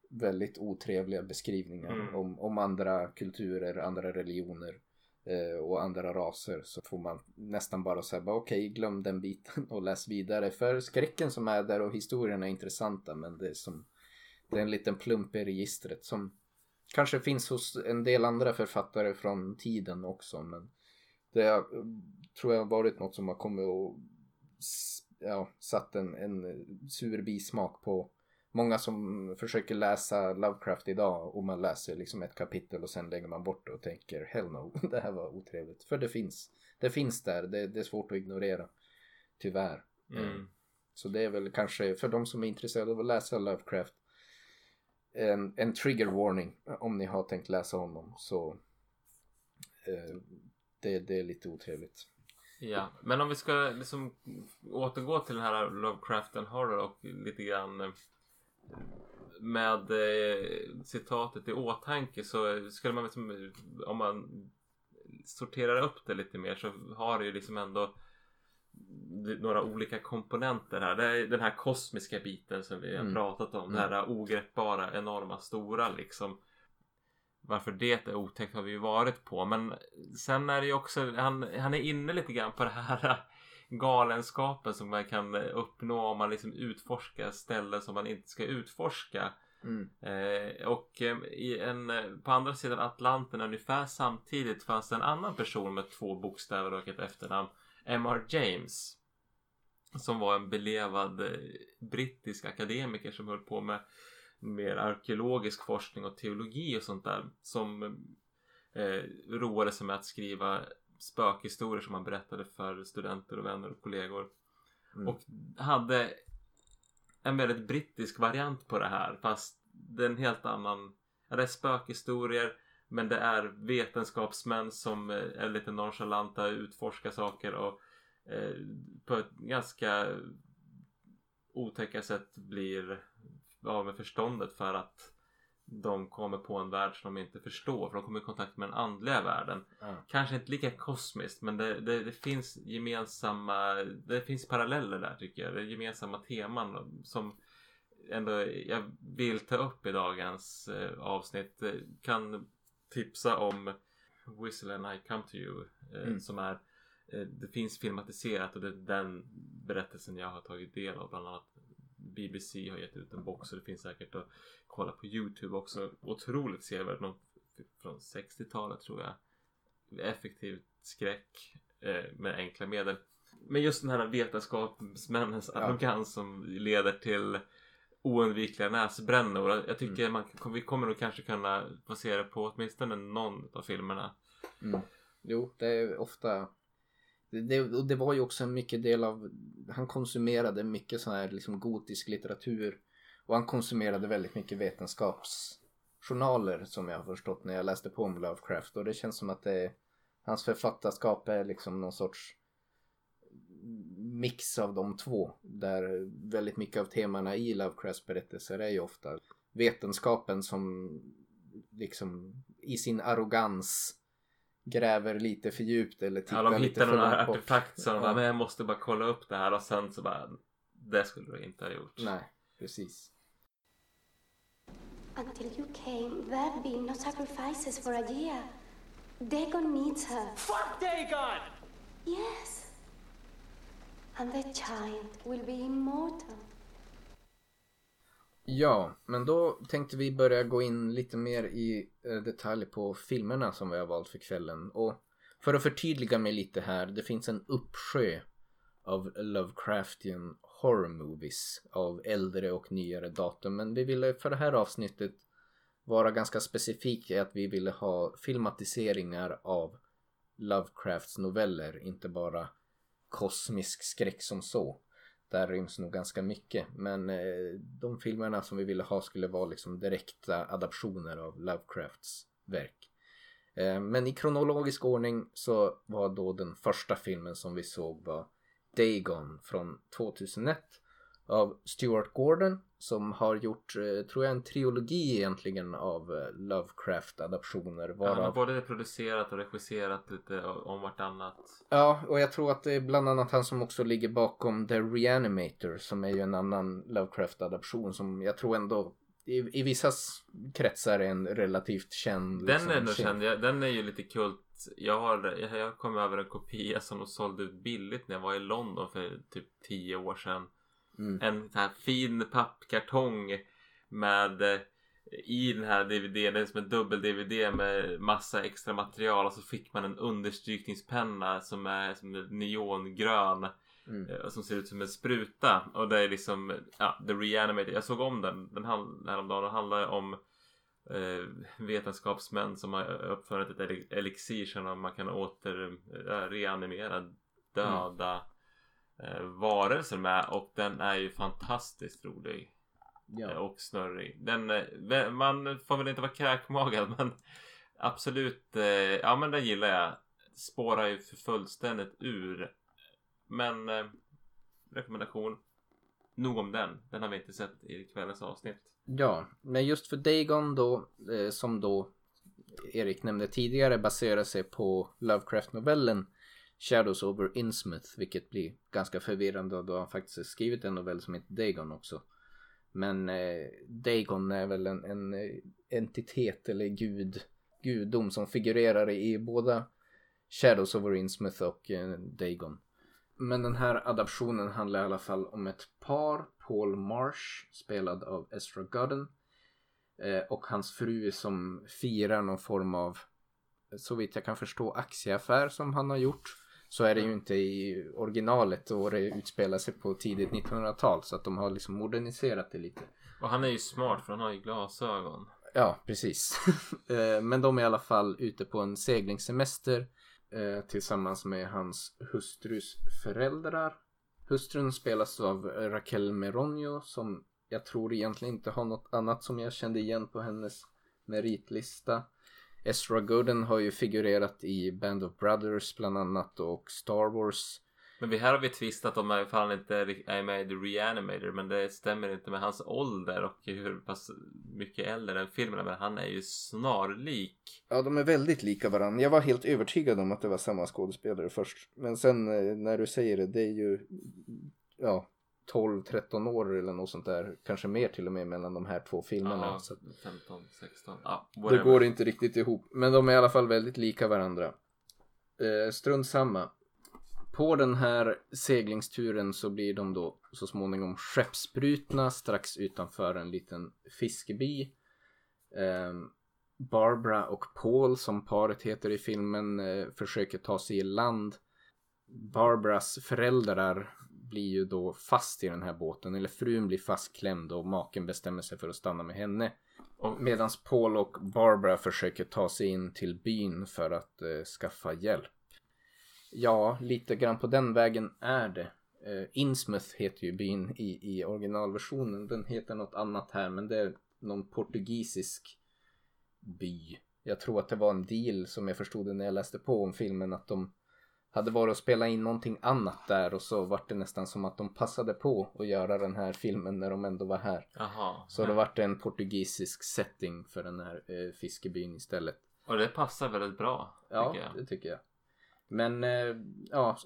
väldigt otrevliga beskrivningar Mm. om, om andra kulturer, andra religioner Eh, och andra raser så får man nästan bara säga bara okej glöm den biten och läs vidare. För skräcken som är där och historierna är intressanta men det är som det är en liten plump i registret som kanske finns hos en del andra författare från tiden också men det har, tror jag har varit något som har kommit och ja, satt en, en sur bismak på många som försöker läsa Lovecraft idag och man läser liksom ett kapitel och sen lägger man bort det och tänker hell no, det här var otrevligt. För det finns, det finns där, det, det är svårt att ignorera. Tyvärr. Mm. Så det är väl kanske för de som är intresserade av att läsa Lovecraft en, en trigger warning om ni har tänkt läsa honom så eh, det, det är lite otrevligt. Ja, men om vi ska liksom återgå till den här Lovecraft and Horror och lite grann eh, med eh, citatet i åtanke så skulle man liksom, om man sorterar upp det lite mer så har det ju liksom ändå några olika komponenter här. Det är den här kosmiska biten som vi har Mm. pratat om. Mm. Det här ogreppbara, enorma, stora liksom. Varför det är otäckt har vi ju varit på. Men sen är det ju också, han, han är inne lite grann på det här galenskapen som man kan uppnå om man liksom utforskar ställen som man inte ska utforska. Mm. Eh, och eh, i en, eh, på andra sidan Atlanten ungefär samtidigt fanns det en annan person med två bokstäver och ett efternamn. M.R. James. Som var en belevad eh, brittisk akademiker som höll på med mer arkeologisk forskning och teologi och sånt där. Som eh, roade sig med att skriva spökhistorier som han berättade för studenter och vänner och kollegor. Mm. Och hade en väldigt brittisk variant på det här fast det är en helt annan ja, det är spökhistorier men det är vetenskapsmän som eh, är lite nonchalanta utforskar saker och eh, på ett ganska otäcka sätt blir av med förståndet för att de kommer på en värld som de inte förstår för de kommer i kontakt med den andliga världen Ja. kanske inte lika kosmiskt men det, det, det finns gemensamma det finns paralleller där tycker jag det är gemensamma teman som ändå jag vill ta upp i dagens eh, avsnitt Eh, kan tipsa om Whistle and I come to you eh, Mm. som är eh, det finns filmatiserat och det är den berättelsen jag har tagit del av bland annat BBC har gett ut en box och det finns säkert att kolla på Youtube också otroligt sevärd någon från 60-talet tror jag effektiv skräck eh, med enkla medel. Men just den här vetenskapsmännens Ja. arrogans som leder till oundvikliga näsbrännor. Jag tycker man, vi kommer nog kanske kunna det på åtminstone någon av filmerna. Mm. Jo, det är ofta det, och det var ju också en mycket del av han konsumerade mycket sån här liksom gotisk litteratur. Och han konsumerade väldigt mycket vetenskapsjournaler som jag har förstått när jag läste på om Lovecraft. Och det känns som att det hans författarskap är liksom någon sorts mix av de två. Där väldigt mycket av temana i Lovecrafts berättelser är ju ofta vetenskapen som liksom i sin arrogans gräver lite för djupt eller tittar Ja, de lite hittar för någon artefakt som bara, Ja. men jag måste bara kolla upp det här och sen så bara det skulle du inte ha gjort. Nej, precis. Until you came, there'd been no sacrifices for a year. Dagon needs her. Fuck Dagon! Yes. And the child will be immortal. Ja, men då tänkte vi börja gå in lite mer i eh, detalj på filmerna som vi har valt för kvällen. Och för att förtydliga mig lite här, det finns en uppsjö av Lovecraftian horror movies av äldre och nyare datum. Men vi ville för det här avsnittet vara ganska specifika i att vi ville ha filmatiseringar av Lovecrafts noveller, inte bara kosmisk skräck som så. Där ryms nog ganska mycket. Men eh, de filmerna som vi ville ha skulle vara liksom direkta adaptioner av Lovecrafts verk. Eh, men i kronologisk ordning så var då den första filmen som vi såg var Dagon från 2001 av Stuart Gordon som har gjort, eh, tror jag, en trilogi egentligen av eh, Lovecraft-adaptioner. Ja, han har Varav både producerat och regisserat lite om vartannat. Ja, och jag tror att det är bland annat han som också ligger bakom The Reanimator som är ju en annan Lovecraft-adaption som jag tror ändå i, i vissa kretsar är en relativt känd. Den liksom, är ändå känd. Jag- Den är ju lite kult. Jag har, jag, jag kom över en kopia som de sålde ut billigt när jag var i London för typ 10 år sedan. Mm. En sån här fin pappkartong med eh, i den här DVDn, det är som en dubbel-DVD med massa extra material och så fick man en understrykningspenna som är som är neongrön Mm. eh, som ser ut som en spruta och det är liksom ja, The Reanimator. Jag såg om den, den häromdagen och handlar om eh, vetenskapsmän som har uppfunnit ett eli- elixir som man kan åter eh, reanimera döda eh, varelser med och den är ju fantastiskt rolig eh, Ja. och snurrig. Den, eh, man får väl inte vara kräkmagad men absolut, eh, ja men den gillar jag. Spårar ju för fullständigt ur. Men eh, rekommendation. Nog om den. Den har vi inte sett i kvällens avsnitt. ja, men just för Dagon då, eh, som då Erik nämnde tidigare baserar sig på Lovecraft-novellen Shadows over Innsmouth, vilket blir ganska förvirrande då han faktiskt skrivit en novell som heter Dagon också. Men eh, Dagon är väl en, en eh, entitet eller gud, gudom som figurerar i båda Shadows over Innsmouth och eh, Dagon. Men den här adaptionen handlar i alla fall om ett par, Paul Marsh, spelad av Ezra Godden, Eh, och hans fru som firar någon form av, så vitt jag kan förstå, aktieaffär som han har gjort. Så är det ju inte i originalet och det utspelar sig på tidigt 1900-tal så att de har liksom moderniserat det lite. Och han är ju smart för han har ju glasögon. Ja, precis. Eh, Men de är i alla fall ute på en seglingssemester eh, tillsammans med hans hustrus föräldrar. Hustrun spelas av Raquel Meronio som jag tror egentligen inte har något annat som jag kände igen på hennes meritlista. Ezra Gooden har ju figurerat i Band of Brothers bland annat och Star Wars. Men vi här har vi tvistat om ifall han inte är med i The Reanimator men det stämmer inte med hans ålder och hur pass mycket äldre än filmen men han är ju snarlik. Ja, de är väldigt lika varandra. Jag var helt övertygad om att det var samma skådespelare först. Men sen eh, när du säger det, det är ju ja, 12-13 år eller något sånt där. Kanske mer till och med mellan de här två filmerna. Ja, så att 15, 16. Ja, det går inte riktigt ihop. Men de är i alla fall väldigt lika varandra. Eh, strunt samma. På den här seglingsturen så blir de då så småningom skeppsbrutna strax utanför en liten fiskeby. Eh, Barbara och Paul som paret heter i filmen eh, försöker ta sig i land. Barbaras föräldrar blir ju då fast i den här båten eller frun blir fastklämd och maken bestämmer sig för att stanna med henne. Medan Paul och Barbara försöker ta sig in till byn för att eh, skaffa hjälp. Ja, lite grann på den vägen är det. Eh, Innsmouth heter ju byn i, i originalversionen. Den heter något annat här men det är någon portugisisk by. Jag tror att det var en deal som jag förstod när jag läste på om filmen att de hade varit och spelat in någonting annat där och så var det nästan som att de passade på att göra den här filmen när de ändå var här. Jaha. Så det vart en portugisisk setting för den här eh, fiskebyn istället. Och det passar väldigt bra. Ja, tycker jag. det tycker jag. Men eh, ja,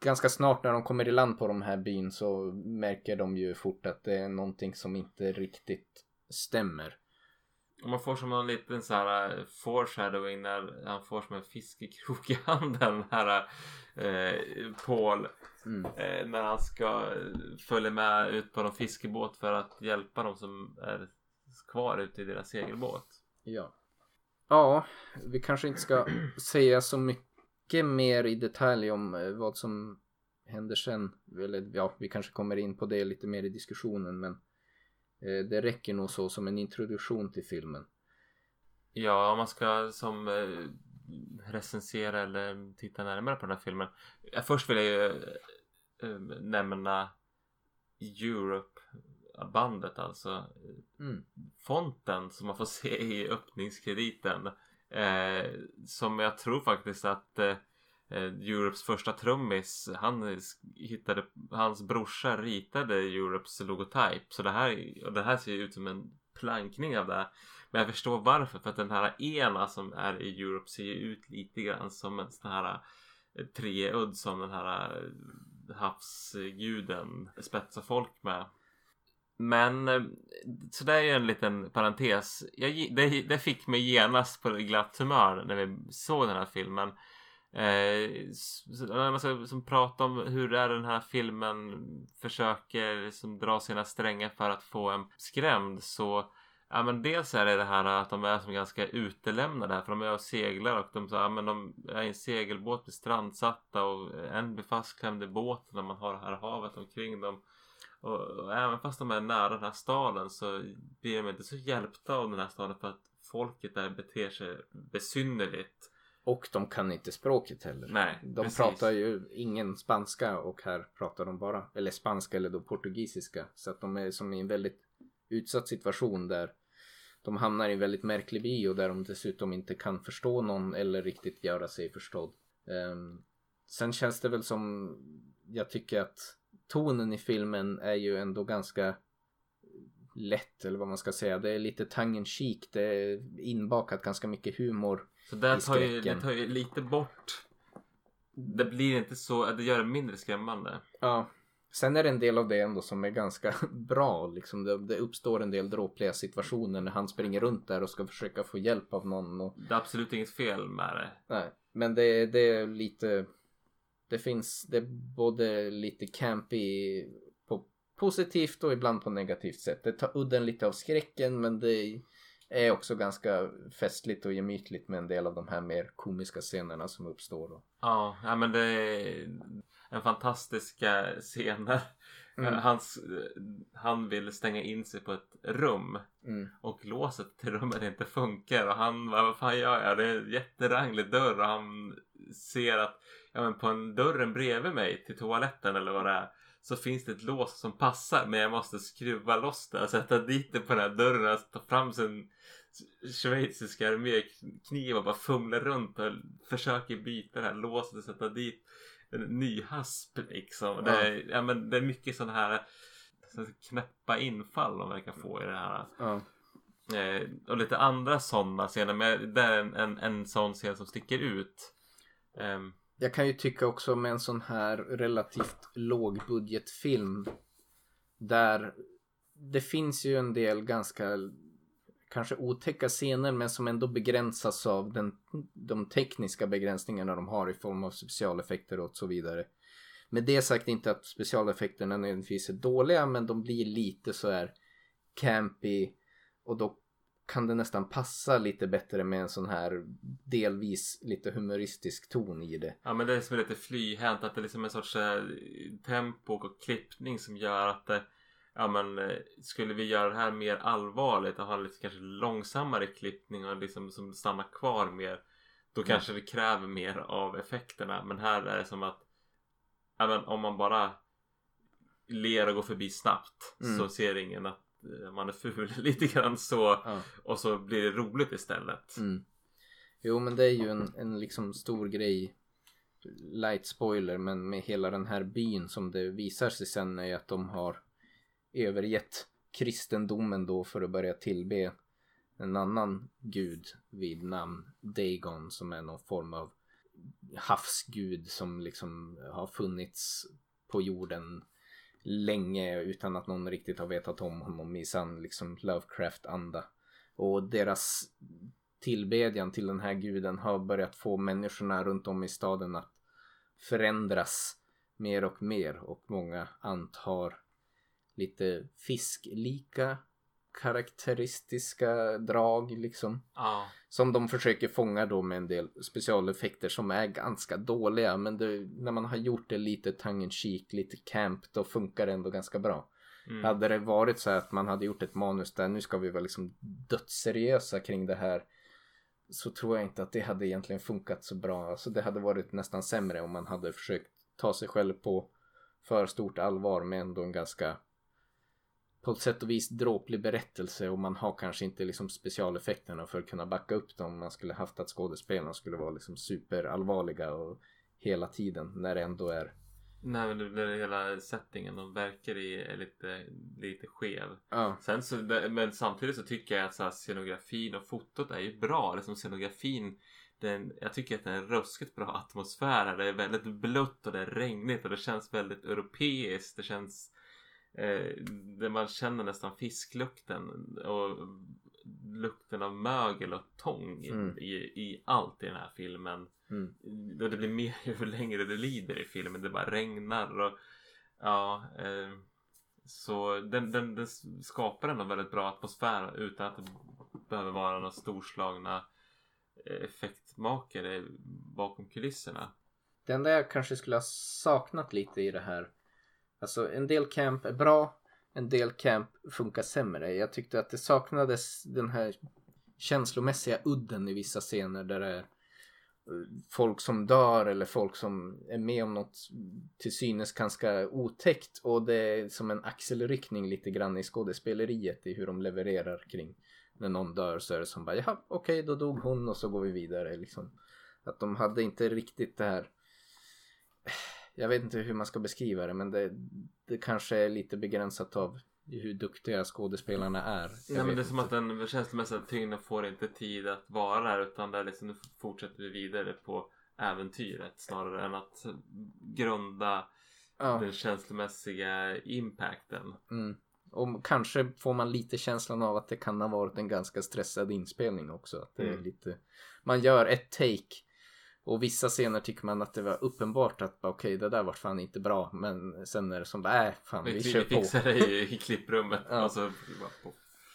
ganska snart när de kommer i land på de här byn så märker de ju fort att det är någonting som inte riktigt stämmer. Man får som en liten så här foreshadowing när han får som en fiskekrok i handen. Här eh, Paul. Mm. Eh, när han ska följa med ut på någon fiskebåt för att hjälpa dem som är kvar ute i deras segelbåt. Ja. Ja, vi kanske inte ska säga så mycket mer i detalj om eh, vad som händer sen. Eller ja, vi kanske kommer in på det lite mer i diskussionen men det räcker nog så som en introduktion till filmen. Ja, om man ska som eh, recensera eller titta närmare på den här filmen. Först vill jag ju eh, nämna Europe bandet alltså. Mm. Fonten som man får se i öppningskrediten. Eh, som jag tror faktiskt att eh, eh, Eh, Europes första trummis han hittade, hans brorsa ritade Europes logotyp. Så det här, och det här ser ju ut som en plankning av det. Men jag förstår varför. För att den här ena som är i Europe ser ju ut lite grann som en sån här eh, treudd som den här eh, havsguden spetsar folk med. Men så det är ju en liten parentes. Jag, det, det fick mig genast på glatt humör när vi såg den här filmen. Eh, man ska som prata om hur är den här filmen försöker liksom dra sina strängar för att få en skrämd så Ja men dels är det det här att de är som ganska utelämnade här för de är och seglar och de, så, ja, men de är i en segelbåt blir strandsatta och en blir fastklämd i båten när man har det här havet omkring dem. Och, och även fast de är nära den här staden så blir de inte så hjälpta av den här staden för att folket där beter sig besynnerligt. Och de kan inte språket heller. Nej, De precis. pratar ju ingen spanska och här pratar de bara, eller spanska eller då portugisiska. Så att de är som i en väldigt utsatt situation där de hamnar i en väldigt märklig och där de dessutom inte kan förstå någon eller riktigt göra sig förstådd. Ehm, sen känns det väl som, jag tycker att tonen i filmen är ju ändå ganska lätt eller vad man ska säga. Det är lite tongue in cheek, det är inbakat ganska mycket humor. Så det tar, ju, det tar ju lite bort. Det blir inte så, det gör det mindre skrämmande. Ja. Sen är det en del av det ändå som är ganska bra. Liksom det, det uppstår en del dråpliga situationer när han springer runt där och ska försöka få hjälp av någon. Och, Det är absolut inget fel med det. nej. Men det, det är lite... Det finns... Det är både lite campy på positivt och ibland på negativt sätt. Det tar udden lite av skräcken men det är också ganska festligt och gemytligt med en del av de här mer komiska scenerna som uppstår. Och... Ja, ja men det är en fantastiska scener. Mm. Hans, han vill stänga in sig på ett rum Mm. och låset till rummet inte funkar och han vad fan gör jag? Det är en jätteranglig dörr och han ser att ja, men på en dörren bredvid mig till toaletten eller vad det är så finns det ett lås som passar men jag måste skruva loss det och sätta dit det på den här dörren och ta fram sin schweiziska armékniv och bara fumla runt och försöker byta det här låset och sätta dit en ny hasp liksom. Det, är, ja, men det är mycket sådana här knäppa infall de verkar få i det här. Ja. Eh, och lite andra sådana scener. Men det är en, en, en sån scen som sticker ut. Ehm, jag kan ju tycka också med en sån här relativt lågbudgetfilm där det finns ju en del ganska kanske otäcka scener men som ändå begränsas av den, de tekniska begränsningarna de har i form av specialeffekter och så vidare. Med det sagt inte att specialeffekterna nödvändigtvis är dåliga men de blir lite så här campy och då kan det nästan passa lite bättre med en sån här delvis lite humoristisk ton i det. ja men det är som lite flyhänt. Att det är liksom en sorts eh, tempo och klippning som gör att det Ja men eh, skulle vi göra det här mer allvarligt och ha lite kanske långsammare klippning och liksom som stannar kvar mer. Då kanske det kräver mer av effekterna. Men här är det som att ja, men om man bara ler och går förbi snabbt Mm. så ser ingen att eh, man är ful. Lite grann så. Ja. Och så blir det roligt istället. Mm. Jo men det är ju en, en liksom stor grej Light spoiler men med hela den här byn som det visar sig sen är att de har övergett kristendomen då för att börja tillbe en annan gud vid namn Dagon som är någon form av havsgud som liksom har funnits på jorden länge utan att någon riktigt har vetat om honom i sann liksom Lovecraft-anda. Och deras tillbedjan till den här guden har börjat få människorna runt om i staden att förändras mer och mer och många antar lite fisklika karaktäristiska drag liksom. Ja. Som de försöker fånga då med en del specialeffekter som är ganska dåliga men det, när man har gjort det lite cheek, lite camp då funkar det ändå ganska bra. Mm. Hade det varit så att man hade gjort ett manus där nu ska vi vara liksom dödsseriösa kring det här så tror jag inte att det hade egentligen funkat så bra. Alltså det hade varit nästan sämre om man hade försökt ta sig själv på för stort allvar med ändå en ganska på ett sätt och vis dråplig berättelse och man har kanske inte liksom specialeffekterna för att kunna backa upp dem. Man skulle haft att skådespelarna skulle vara liksom superallvarliga och hela tiden när det ändå är Nej men det blir hela settingen de verkar i lite, lite skev. ja, Sen så, men samtidigt så tycker jag att så här, scenografin och fotot är ju bra. Liksom scenografin, den, jag tycker att det är en ruskigt bra atmosfär. här. Det är väldigt blött och det är regnigt och det känns väldigt europeiskt. Det känns eh, där man känner nästan fisklukten och lukten av mögel och tång i, Mm. i, i allt i den här filmen. mm, det blir mer ju längre det lider i filmen. Det bara regnar och ja. Eh, så den, den, den skapar ändå väldigt bra atmosfär utan att det behöver vara några storslagna eh, effektmakare bakom kulisserna. Det enda jag kanske skulle ha saknat lite i det här. Alltså en del camp är bra. En del camp funkar sämre. Jag tyckte att det saknades den här känslomässiga udden i vissa scener där det är eh, folk som dör eller folk som är med om något till synes ganska otäckt och det är som en axelryckning lite grann i skådespeleriet i hur de levererar kring när någon dör så är det som bara jaha okej då dog hon och så går vi vidare liksom. Att de hade inte riktigt det här eh, jag vet inte hur man ska beskriva det men det, det kanske är lite begränsat av hur duktiga skådespelarna är. Nej men det är som att den känslomässiga tyngden får inte tid att vara där utan där liksom nu fortsätter vi vidare på äventyret snarare än att grunda Ja. den känslomässiga impacten. Mm. Och kanske får man lite känslan av att det kan ha varit en ganska stressad inspelning också. Att det är Mm. lite... Man gör ett take och vissa scener tycker man att det var uppenbart att okej det där var fan inte bra men sen är det som bara, äh fan vi, Vi, kör vi på. fixar det i, i klipprummet Ja. och så bara på.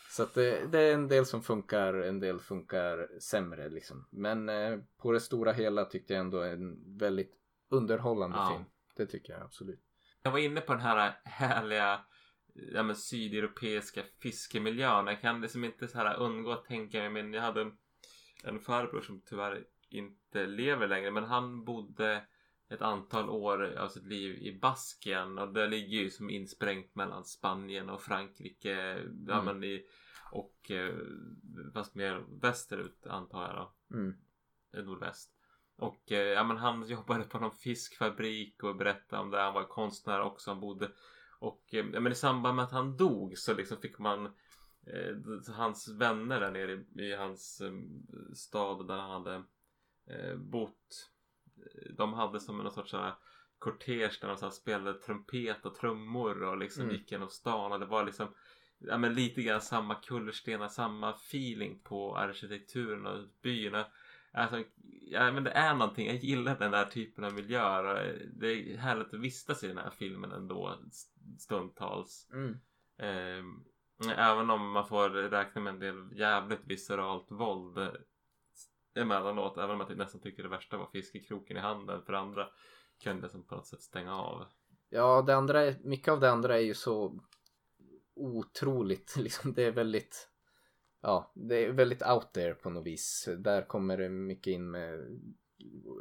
Så att det, det är en del som funkar, en del funkar sämre liksom. Men eh, på det stora hela tyckte jag ändå en väldigt underhållande Ja. film. Det tycker jag absolut. Jag var inne på den här härliga ja, men, sydeuropeiska fiskemiljön. Jag kan liksom inte så här undgå att tänka mig. Men jag hade en, en farbror som tyvärr inte lever längre. Men han bodde ett antal år av sitt liv i Baskien. Och det ligger ju som insprängt mellan Spanien och Frankrike. Ja, Mm. men i, och eh, fast mer västerut antar jag då Mm. eh, nordväst. Och eh, ja, men han jobbade på någon fiskfabrik och berättade om det. Han var konstnär också. Han bodde och eh, ja, men i samband med att han dog så liksom fick man eh, hans vänner där nere i, i hans eh, stad där han hade eh, bott. eh, De hade som någon sorts kortege där de så spelade trumpet och trummor och liksom Mm. gick genom stan och det var liksom ja, men lite grann samma kullerstenar, samma feeling på arkitekturen och byarna. Alltså, ja, men det är någonting. Jag gillar den där typen av miljöer. Det är härligt att vistas i den här filmen ändå stundtals. Mm. Ehm, även om man får räkna med en del jävligt visceralt våld eh, emellanåt. Även om jag nästan tycker det värsta var fiskekroken i handen. För andra kunde jag som på något sätt stänga av. Ja, det andra är, mycket av det andra är ju så otroligt. Liksom, det är väldigt, ja, det är väldigt out there på något vis. Där kommer det mycket in med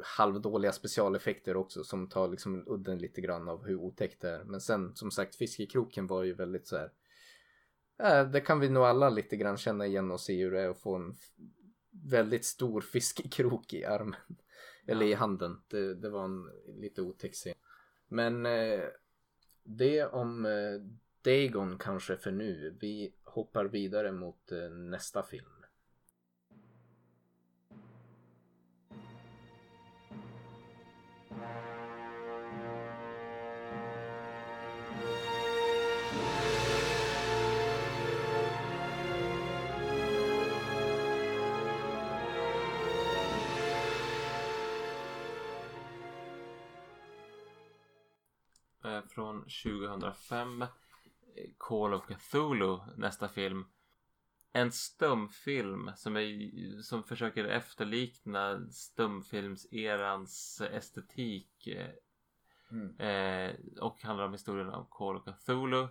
halvdåliga specialeffekter också som tar liksom udden lite grann av hur otäckt det är. Men sen som sagt fiskekroken var ju väldigt så här. Ja, det kan vi nog alla lite grann känna igen och se hur det är att få en väldigt stor fiskekrok i armen. Eller i handen. Det, det var en lite otäck scen. Men eh, det om eh, Dagon kanske för nu. Vi hoppar vidare mot eh, nästa film. Från 2005. eh, Call of Cthulhu, nästa film. En stumfilm som, är, som försöker efterlikna stumfilmserans estetik. eh, Mm. Eh, och handlar om historien om Call of Cthulhu.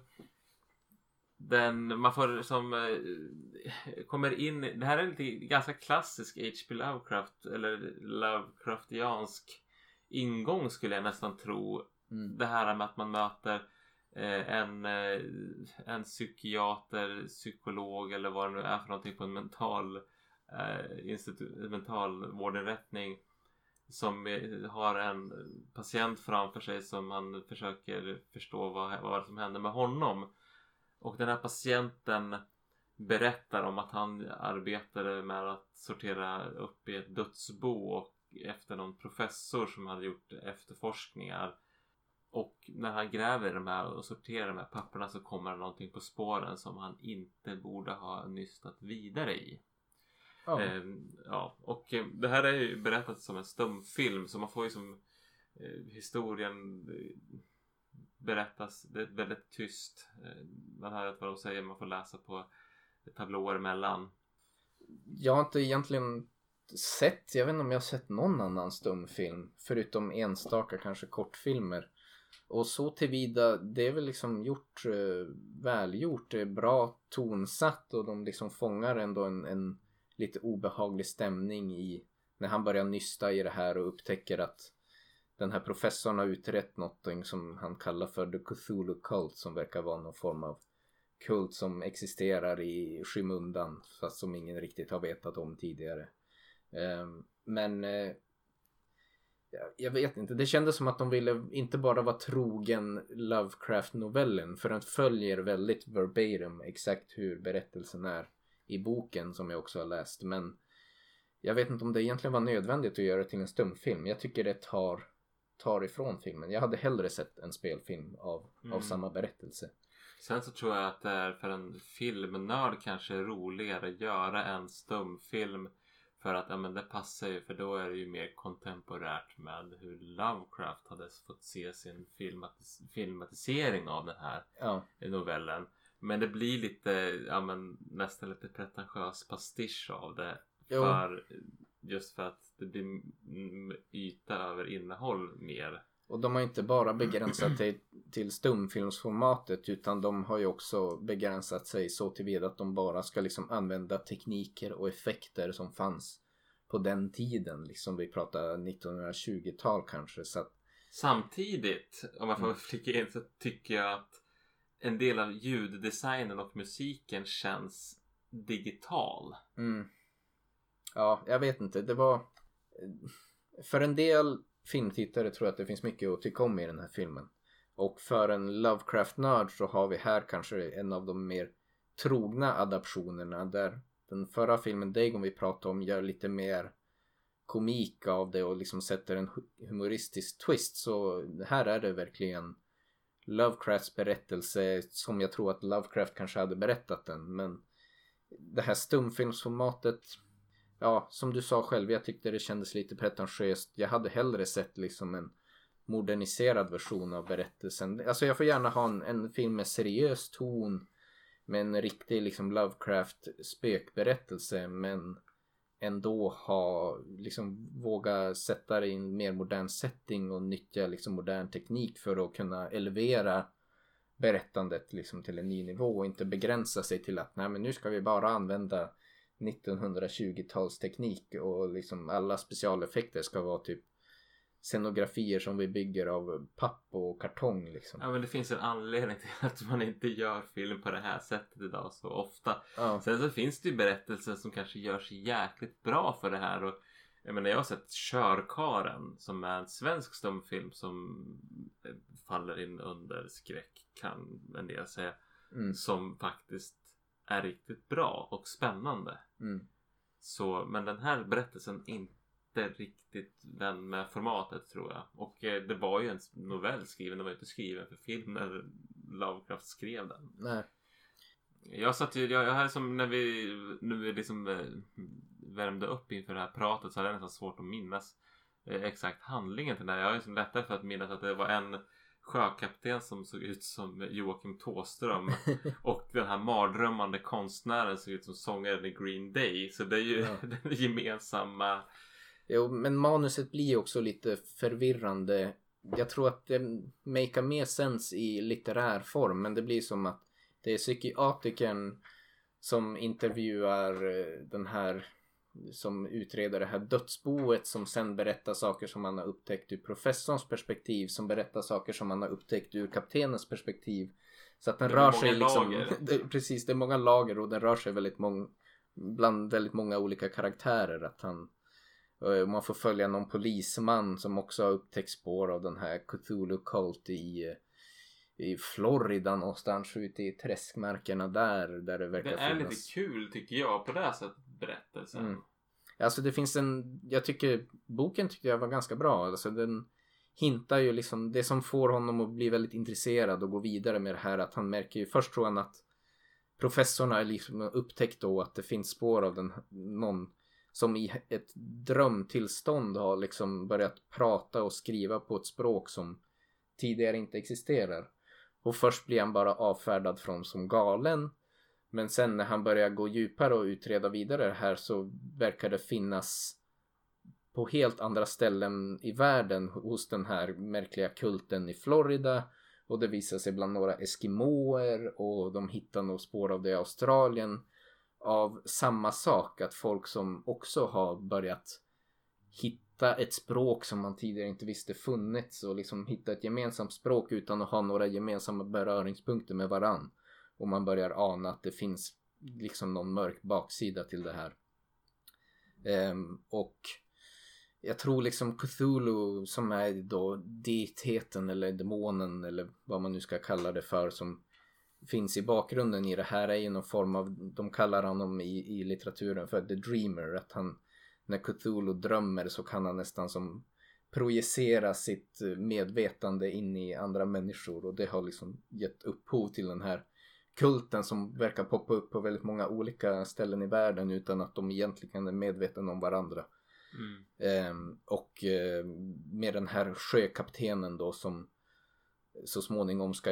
Den, man får som eh, kommer in, det här är lite ganska klassisk H.P. Lovecraft eller Lovecraftiansk ingång skulle jag nästan tro. Mm. Det här med att man möter eh, en, eh, en psykiater, psykolog eller vad det nu är för någonting på en mental, eh, institu- mental vårdinrättning som eh, har en patient framför sig som han försöker förstå vad, vad som händer med honom. Och den här patienten berättar om att han arbetade med att sortera upp i ett dödsbo och efter någon professor som hade gjort efterforskningar. Och när han gräver de här och sorterar de här papperna så kommer någonting på spåren som han inte borde ha nystat vidare i. Ja. Ehm, ja, och eh, det här är ju berättat som en stumfilm så man får ju som eh, historien eh, berättas det är väldigt tyst. Eh, man hör inte vad de säger, man får läsa på tablåer emellan. Jag har inte egentligen sett, jag vet inte om jag har sett någon annan stumfilm förutom enstaka kanske kortfilmer. Och så tillvida, det är väl liksom gjort eh, välgjort, det är bra tonsatt och de liksom fångar ändå en, en lite obehaglig stämning i när han börjar nysta i det här och upptäcker att den här professorn har utrett någonting som han kallar för The Cthulhu Cult som verkar vara någon form av kult som existerar i skymundan fast som ingen riktigt har vetat om tidigare. Ehm, men eh, jag- vet inte, det kändes som att de ville inte bara vara trogen Lovecraft-novellen för den följer väldigt verbatim exakt hur berättelsen är i boken som jag också har läst men jag vet inte om det egentligen var nödvändigt att göra det till en stumfilm. Jag tycker det tar, tar ifrån filmen. Jag hade hellre sett en spelfilm av, av Mm. samma berättelse. Sen så tror jag att det är för en filmnörd kanske roligare att göra en stumfilm för att ja, men det passar ju för då är det ju mer kontemporärt med hur Lovecraft hade fått se sin filmatis- filmatisering av den här Ja, novellen. Men det blir lite, ja men nästan lite pretentiös pastisch av det. Jo. För, just för att det blir yta över innehåll mer. Och de har inte bara begränsat sig till stumfilmsformatet utan de har ju också begränsat sig så tillvida att de bara ska liksom använda tekniker och effekter som fanns på den tiden. Liksom vi pratar 1920-tal kanske. Så att, Samtidigt, om jag får Mm. flika in, så tycker jag att en del av ljuddesignen och musiken känns digital. mm, ja, jag vet inte. Det var... För en del filmtittare tror jag att det finns mycket att tycka om i den här filmen. Och för en Lovecraft-nörd så har vi här kanske en av de mer trogna adaptionerna där den förra filmen Dagon vi pratade om gör lite mer komik av det och liksom sätter en humoristisk twist så här är det verkligen Lovecrafts berättelse som jag tror att Lovecraft kanske hade berättat den men det här stumfilmsformatet ja som du sa själv jag tyckte det kändes lite pretentiöst. Jag hade hellre sett liksom en moderniserad version av berättelsen. Alltså jag får gärna ha en, en film med seriös ton med en riktig liksom Lovecraft spökberättelse men ändå ha liksom våga sätta det i en mer modern setting och nyttja liksom modern teknik för att kunna elevera berättandet liksom till en ny nivå och inte begränsa sig till att nej men nu ska vi bara använda 1920-talsteknik och liksom alla specialeffekter ska vara typ scenografier som vi bygger av papp och kartong liksom. Ja men det finns en anledning till att man inte gör film på det här sättet idag så ofta. Ja. Sen så finns det ju berättelser som kanske gör sig jäkligt bra för det här. Och jag menar jag har sett Körkaren som är en svensk stumfilm som faller in under skräck kan en del säga. Mm, Som faktiskt är riktigt bra och spännande. mm, Så, men den här berättelsen är inte riktigt den med formatet tror jag. Och eh, det var ju en novell skriven, den var ju inte skriven för film när Lovecraft skrev den. nej. Jag satt ju, jag, jag hade som när vi nu liksom eh, värmde upp inför det här pratet så hade jag nästan svårt att minnas eh, exakt handlingen till det här. Jag har liksom lättare för att minnas att det var en sjökapten som såg ut som Joakim Tåström och den här mardrömmande konstnären såg ut som sångaren i Green Day. Så det är ju Ja. den gemensamma Jo, men manuset blir ju också lite förvirrande. Jag tror att det makar mer sens i litterär form, men det blir som att det är psykiatrikern som intervjuar eh, den här som utreder det här dödsboet som sen berättar saker som man har upptäckt ur professorns perspektiv som berättar saker som man har upptäckt ur kaptenens perspektiv. Så att den rör sig liksom, det, precis det är många lager och den rör sig väldigt många, bland väldigt många olika karaktärer. Att han, eh, man får följa någon polisman som också har upptäckt spår av den här Cthulhu Cult i, eh, i Florida någonstans ute i träskmarkerna där. Där det verkar Det är finnas. lite kul tycker jag på det här sättet berättelsen. Mm. Alltså det finns en, jag tycker boken tyckte jag var ganska bra. Alltså den hintar ju liksom, det som får honom att bli väldigt intresserad och gå vidare med det här att han märker ju, först tror han att professorn har liksom upptäckt då att det finns spår av den, någon som i ett drömtillstånd har liksom börjat prata och skriva på ett språk som tidigare inte existerar. Och först blir han bara avfärdad från som galen. Men sen när han börjar gå djupare och utreda vidare det här så verkar det finnas på helt andra ställen i världen hos den här märkliga kulten i Florida. Och det visar sig bland några eskimoer och de hittar nog spår av det i Australien. Av samma sak, att folk som också har börjat hitta ett språk som man tidigare inte visste funnits och liksom hitta ett gemensamt språk utan att ha några gemensamma beröringspunkter med varann. Och man börjar ana att det finns liksom någon mörk baksida till det här. Um, och jag tror liksom Cthulhu som är då deiteten eller demonen eller vad man nu ska kalla det för som finns i bakgrunden i det här är ju någon form av, de kallar honom i, i litteraturen för the dreamer. Att han, när Cthulhu drömmer så kan han nästan som projicera sitt eh, medvetande in i andra människor och det har liksom gett upphov till den här kulten som verkar poppa upp på väldigt många olika ställen i världen utan att de egentligen är medvetna om varandra. Mm. Ehm, och eh, med den här sjökaptenen då som så småningom ska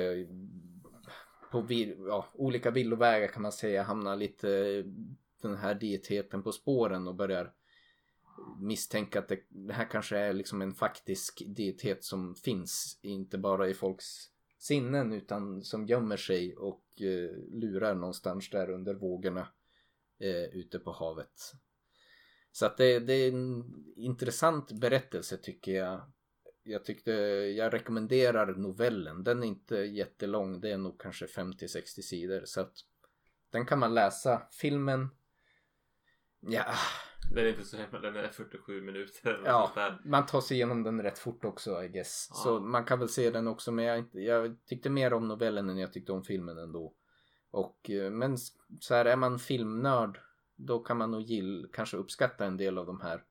på ja, olika villovägar kan man säga hamnar lite den här dieteten på spåren och börjar misstänka att det, det här kanske är liksom en faktisk dietet som finns inte bara i folks sinnen utan som gömmer sig och eh, lurar någonstans där under vågorna eh, ute på havet. Så att det, det är en intressant berättelse tycker jag. Jag tyckte, jag rekommenderar novellen. Den är inte jättelång, det är nog kanske 50-60 sidor. Så att den kan man läsa. Filmen, ja, den är inte så hemma, den är 47 minuter. Ja, man tar sig igenom den rätt fort också I guess. Ja. Så man kan väl se den också men jag, jag tyckte mer om novellen än jag tyckte om filmen ändå. Och, eh, men så här är man filmnörd då kan man nog gill, kanske uppskatta en del av de här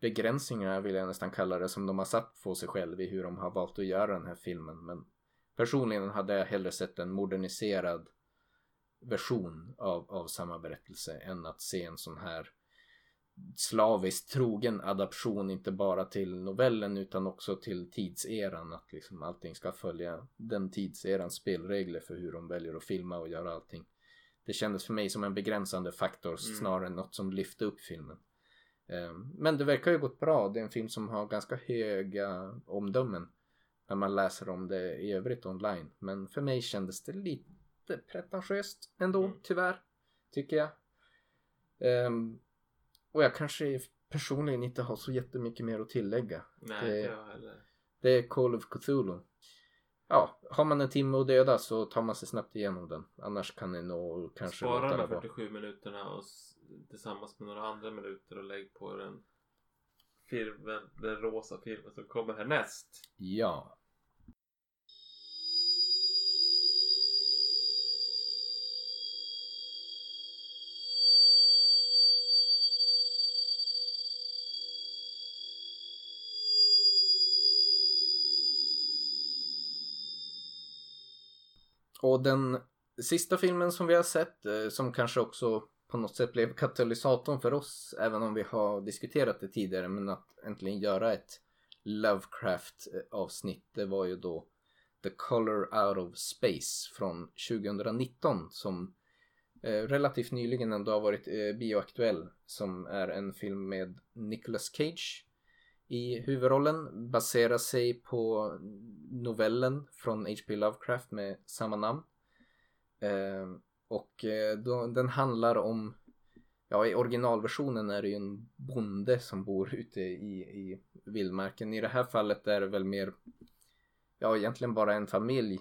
begränsningarna vill jag nästan kalla det som de har satt på sig själv i hur de har valt att göra den här filmen. Men personligen hade jag hellre sett en moderniserad version av, av samma berättelse än att se en sån här slaviskt trogen adaption inte bara till novellen utan också till tidseran att liksom allting ska följa den tidserans spelregler för hur de väljer att filma och göra allting. Det kändes för mig som en begränsande faktor snarare än något som lyfte upp filmen. Ehm, Men det verkar ju gått bra. Det är en film som har ganska höga omdömen när man läser om det i övrigt online. Men för mig kändes det lite pretentiöst ändå, Mm. tyvärr. Tycker jag. Och jag kanske personligen inte har så jättemycket mer att tillägga. Nej, Det- jag heller. Det är Call of Cthulhu. Ja, har man en timme att döda så tar man sig snabbt igenom den. Annars kan ni nog kanske Spara de här vara. 47 minuterna och tillsammans med några andra minuter och lägg på den filmen, den rosa filmen som kommer härnäst. Ja. Och den sista filmen som vi har sett, eh, som kanske också på något sätt blev katalysatorn för oss, även om vi har diskuterat det tidigare, men att äntligen göra ett Lovecraft-avsnitt, det var ju då The Color Out of Space från 2019 som eh, relativt nyligen ändå har varit eh, bioaktuell som är en film med Nicolas Cage i huvudrollen baserar sig på novellen från H.P. Lovecraft med samma namn. Eh, och eh, då, den handlar om, ja i originalversionen är det ju en bonde som bor ute i, i vildmarken. I det här fallet är det väl mer, ja egentligen bara en familj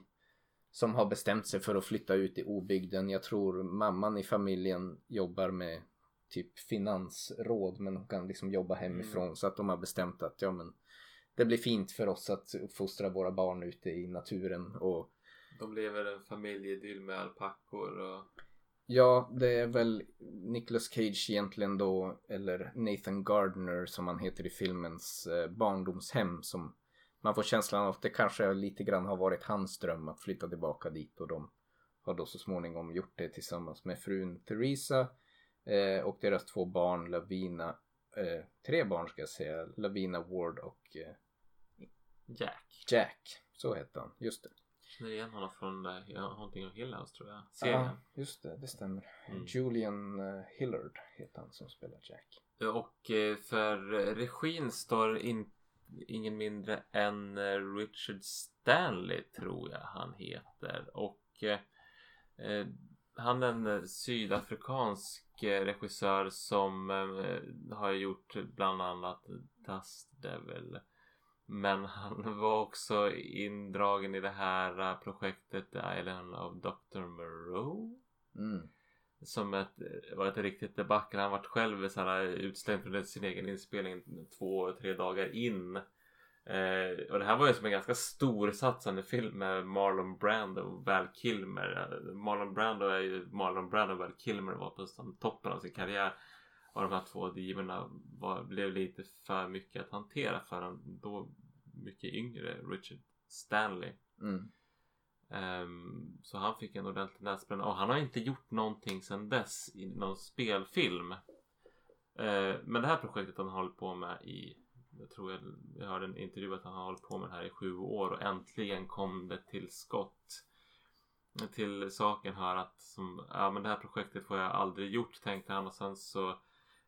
som har bestämt sig för att flytta ut i obygden. Jag tror mamman i familjen jobbar med typ finansråd men hon kan liksom jobba hemifrån. Så att de har bestämt att ja men det blir fint för oss att uppfostra våra barn ute i naturen och De lever en familjeidyll med alpackor och Ja, det är väl Nicolas Cage egentligen då, eller Nathan Gardner som han heter i filmens eh, barndomshem som man får känslan av att det kanske lite grann har varit hans dröm att flytta tillbaka dit och de har då så småningom gjort det tillsammans med frun Theresa eh, och deras två barn Lavina, eh, tre barn ska jag säga, Lavina Ward och eh, Jack. Jack, så heter han, just det. Känner igen honom från ja, Haunting of Hill House tror jag. Serien. Ja, just det, det stämmer. Mm. Julian eh, Hillard heter han som spelar Jack. Och eh, för regin står in, ingen mindre än eh, Richard Stanley tror jag han heter. Och eh, eh, han är en eh, sydafrikansk eh, regissör som eh, har gjort bland annat Dust Devil. Men han var också indragen i det här projektet The Island of Dr. Moreau. Mm. Som ett, var ett riktigt debacle. Han vart själv så här utslängd från sin egen inspelning två, tre dagar in. Eh, och det här var ju som en ganska stor satsande film med Marlon Brando och Val Kilmer. Eh, Marlon Brando är ju Marlon Brando och Val Kilmer var på toppen av sin karriär. Och de här två divorna blev lite för mycket att hantera för en då mycket yngre Richard Stanley. Mm. Ehm, så han fick en ordentlig näsbränna och han har inte gjort någonting sedan dess i någon spelfilm. Eh, men det här projektet han hållit på med i jag tror jag, jag hörde en intervju att han har hållit på med det här i sju år och äntligen kom det till skott. till saken hör att som, ja, men det här projektet får jag aldrig gjort tänkte han och sen så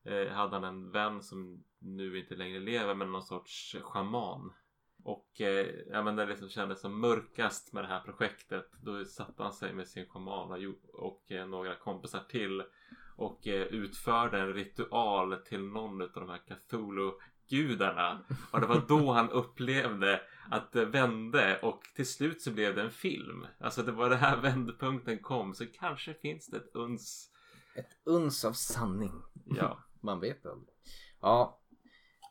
eh, hade han en vän som nu inte längre lever men någon sorts schaman. Och eh, ja, men det liksom kändes som mörkast med det här projektet. Då satte han sig med sin schaman och, och eh, några kompisar till och eh, utförde en ritual till någon av de här Cthulhu-gudarna. Och det var då han upplevde att det vände och till slut så blev det en film. Alltså det var det här vändpunkten kom så kanske finns det ett uns. Ett uns av sanning. Ja. Man vet aldrig. Ja,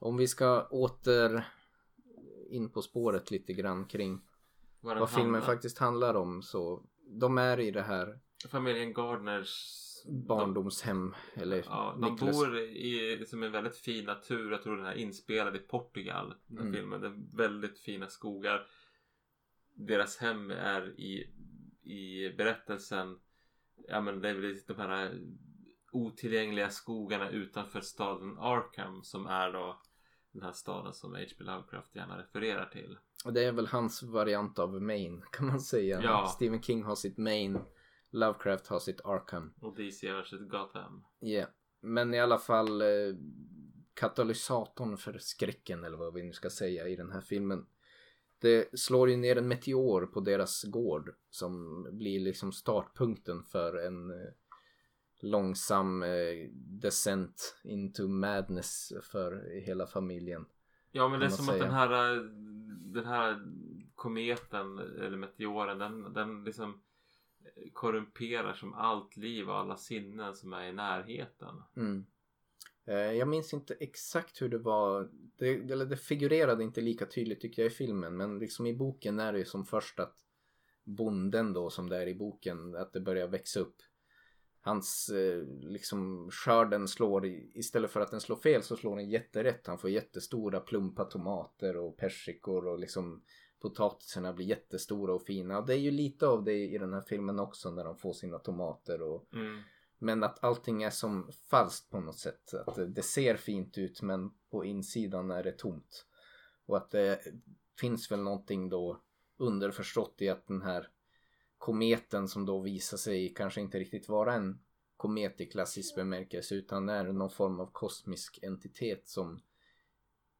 om vi ska åter in på spåret lite grann kring Vad, vad filmen handlar. faktiskt handlar om så de är i det här Familjen Gardners barndomshem eller Ja, de Nicholas- bor i liksom en väldigt fin natur. Jag tror den här är inspelad i Portugal. Den Mm. filmen. Det är väldigt fina skogar. Deras hem är i, i berättelsen. Ja men det är väl de här otillgängliga skogarna utanför staden Arkham. Som är då den här staden som H.P. Lovecraft gärna refererar till. Och det är väl hans variant av Maine kan man säga. Ja. Stephen King har sitt Maine, Lovecraft har sitt Arkham. Och DC har sitt Gotham. Ja, men i alla fall eh, katalysatorn för skräcken eller vad vi nu ska säga i den här filmen. Det slår ju ner en meteor på deras gård som blir liksom startpunkten för en eh, långsam eh, descent into madness för hela familjen. Ja men det är som att säga. den här äh, Den här kometen eller meteoren den, den liksom korrumperar som allt liv och alla sinnen som är i närheten. Mm. Eh, jag minns inte exakt hur det var. Det, det, det figurerade inte lika tydligt tycker jag i filmen. Men liksom i boken är det ju som först att bonden då som det är i boken. Att det börjar växa upp. Hans eh, liksom skörden slår istället för att den slår fel så slår den jätterätt. Han får jättestora plumpa tomater och persikor och liksom potatisarna blir jättestora och fina. Och det är ju lite av det i den här filmen också när de får sina tomater och Mm. men att allting är som falskt på något sätt. Att det- det ser fint ut men på insidan är det tomt. Och att det finns väl någonting då underförstått i att den här kometen som då visar sig kanske inte riktigt vara en komet i klassisk bemärkelse utan är någon form av kosmisk entitet som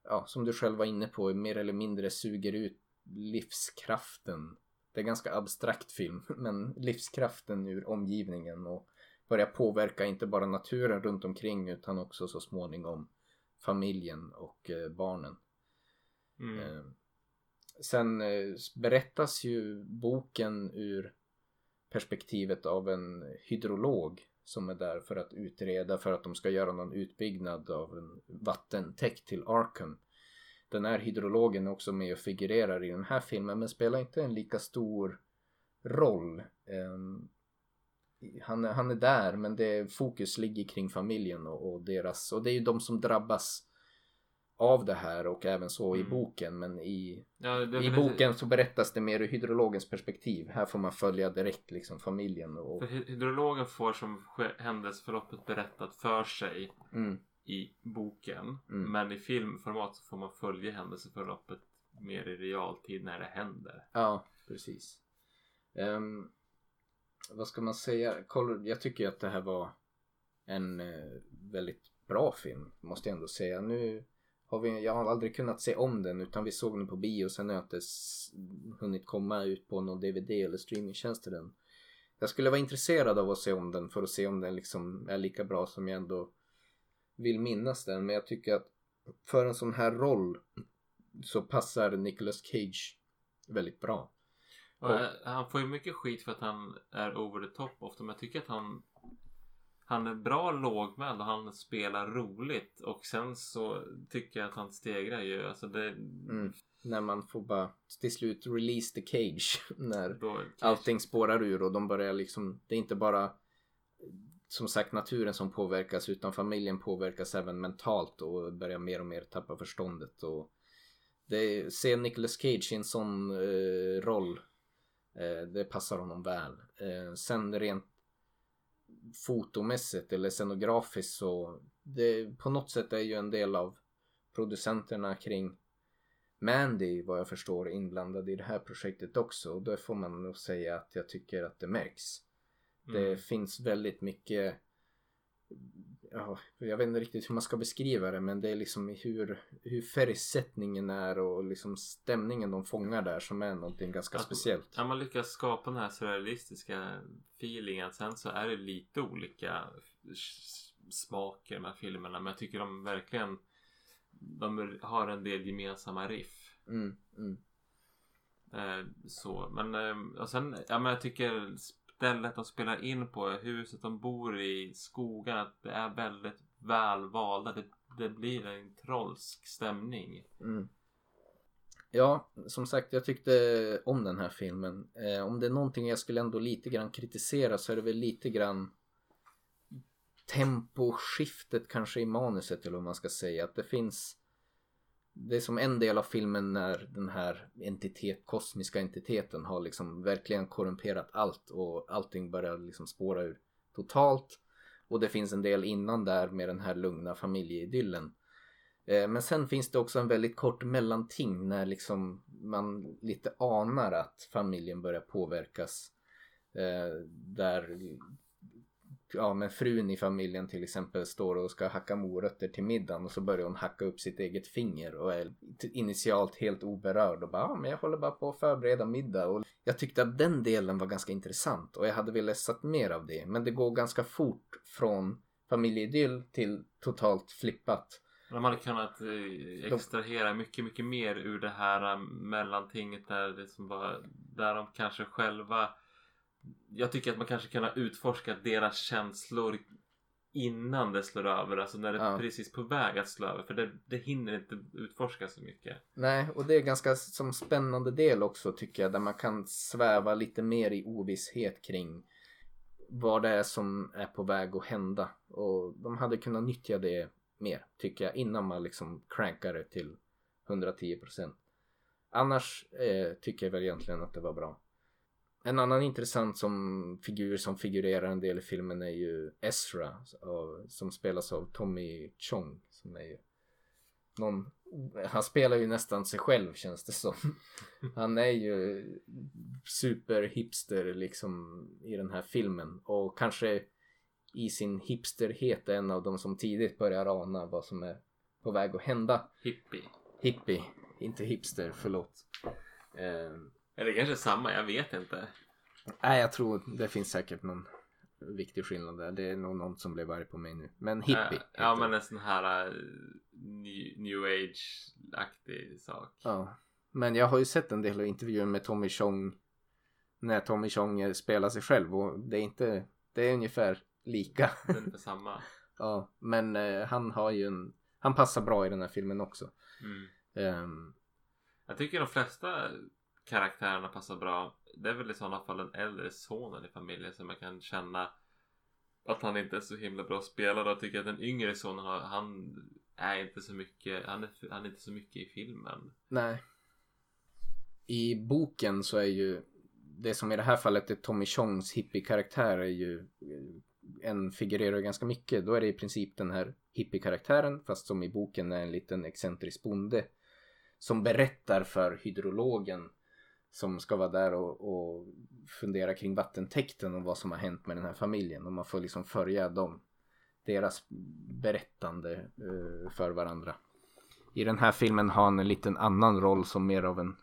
ja, som du själv var inne på mer eller mindre suger ut livskraften. Det är ganska abstrakt film men livskraften ur omgivningen och börjar påverka inte bara naturen runt omkring utan också så småningom familjen och eh, barnen. Mm. Eh, sen eh, berättas ju boken ur perspektivet av en hydrolog som är där för att utreda för att de ska göra någon utbyggnad av en vattentäkt till Arkham. Den här hydrologen är också med och figurerar i den här filmen men spelar inte en lika stor roll. Ehm, han, han är där men det, fokus ligger kring familjen och, och deras och det är ju de som drabbas av det här och även så i Mm. boken men i, Ja, i boken så berättas det mer ur hydrologens perspektiv. Här får man följa direkt liksom familjen och För hy- hydrologen får som händelseförloppet berättat för sig mm, i boken. Mm. Men i filmformat så får man följa händelseförloppet mer i realtid när det händer. ja precis. Ehm, vad ska man säga? Jag tycker att det här var en eh, väldigt bra film måste jag ändå säga. Nu har vi, jag har aldrig kunnat se om den utan vi såg den på bio sen har jag inte hunnit komma ut på någon DVD eller streamingtjänst till den. Jag skulle vara intresserad av att se om den för att se om den liksom är lika bra som jag ändå vill minnas den. Men jag tycker att för en sån här roll så passar Nicolas Cage väldigt bra. Och, Och- eh, han får ju mycket skit för att han är over the top ofta. Men jag tycker att han han är bra lågmäld och han spelar roligt. Och sen så tycker jag att han stegrar ju. Alltså det... Mm. När man får bara till slut release the cage. När Då, allting spårar ur och de börjar liksom, det är inte bara som sagt naturen som påverkas utan familjen påverkas även mentalt och börjar mer och mer tappa förståndet. Och det, se Nicolas Cage i en sån eh, roll, eh, det passar honom väl. Eh, sen rent fotomässigt eller scenografiskt så det på något sätt är ju en del av producenterna kring Mandy vad jag förstår inblandad i det här projektet också och då får man nog säga att jag tycker att det märks. Det Mm. finns väldigt mycket Ja, jag vet inte riktigt hur man ska beskriva det men det är liksom hur, hur färgsättningen är och liksom stämningen de fångar där som är någonting ganska Att- speciellt. Ja, man lyckas skapa den här surrealistiska feelingen. Sen så är det lite olika smaker med filmerna. Men jag tycker de verkligen de har en del gemensamma riff. Mm, mm. Eh, så, men eh, och sen, ja men jag tycker stället de spelar in på, huset de bor i, skogen, att det är väldigt välvalda. Det, det blir en trollsk stämning. Mm. Ja, som sagt jag tyckte om den här filmen. Eh, om det är någonting jag skulle ändå lite grann kritisera så är det väl lite grann temposkiftet kanske i manuset eller vad man ska säga. Att det finns det är som en del av filmen när den här entitet, kosmiska entiteten har liksom verkligen korrumperat allt och allting börjar liksom spåra ur totalt. Och det finns en del innan där med den här lugna familjeidyllen. Eh, men sen finns det också en väldigt kort mellanting när liksom man lite anar att familjen börjar påverkas. Eh, där ja, men frun i familjen till exempel står och ska hacka morötter till middagen och så börjar hon hacka upp sitt eget finger och är initialt helt oberörd och bara ja, men jag håller bara på att förbereda middag och jag tyckte att den delen var ganska intressant och jag hade velat sett mer av det men det går ganska fort från familjeidyll till totalt flippat. De hade kunnat eh, extrahera mycket, mycket mer ur det här eh, mellantinget där det som var, där de kanske själva jag tycker att man kanske kan ha utforskat deras känslor innan det slår över, alltså när det är Ja. precis på väg att slå över för det, det hinner inte utforska så mycket. Nej, och det är ganska som spännande del också tycker jag där man kan sväva lite mer i ovisshet kring vad det är som är på väg att hända och de hade kunnat nyttja det mer tycker jag innan man liksom crankar det till 110%. Annars eh, tycker jag väl egentligen att det var bra. En annan intressant som figur som figurerar en del i filmen är ju Ezra som spelas av Tommy Chong som är ju någon, han spelar ju nästan sig själv känns det som. Han är ju superhipster liksom i den här filmen och kanske i sin hipsterhet är en av de som tidigt börjar ana vad som är på väg att hända. Hippie. Hippie, inte hipster, förlåt. Eh, Eller kanske samma, jag vet inte. nej, jag tror det finns säkert någon viktig skillnad där. Det är nog någon som blev arg på mig nu. Men hippie. Eh, ja men en sån här eh, new, new age-aktig sak. Ja. Men jag har ju sett en del av intervjuer med Tommy Chong när Tommy Chong spelar sig själv och det är inte, det är ungefär lika. Det är inte samma. ja, men eh, han har ju en, han passar bra i den här filmen också. Mm. Ehm, Jag tycker de flesta karaktärerna passar bra. Det är väl i sådana fall den äldre sonen i familjen som jag kan känna att han inte är så himla bra spelare Jag tycker att den yngre sonen han är inte så mycket, han är, han är inte så mycket i filmen. nej. I boken så är ju det som i det här fallet är Tommy Chongs hippie-karaktär är ju eh, en figurerar ganska mycket. Då är det i princip den här hippie-karaktären fast som i boken är en liten excentrisk bonde som berättar för hydrologen som ska vara där och, och fundera kring vattentäkten och vad som har hänt med den här familjen och man får liksom följa dem deras berättande eh, för varandra. I den här filmen har han en liten annan roll som mer av en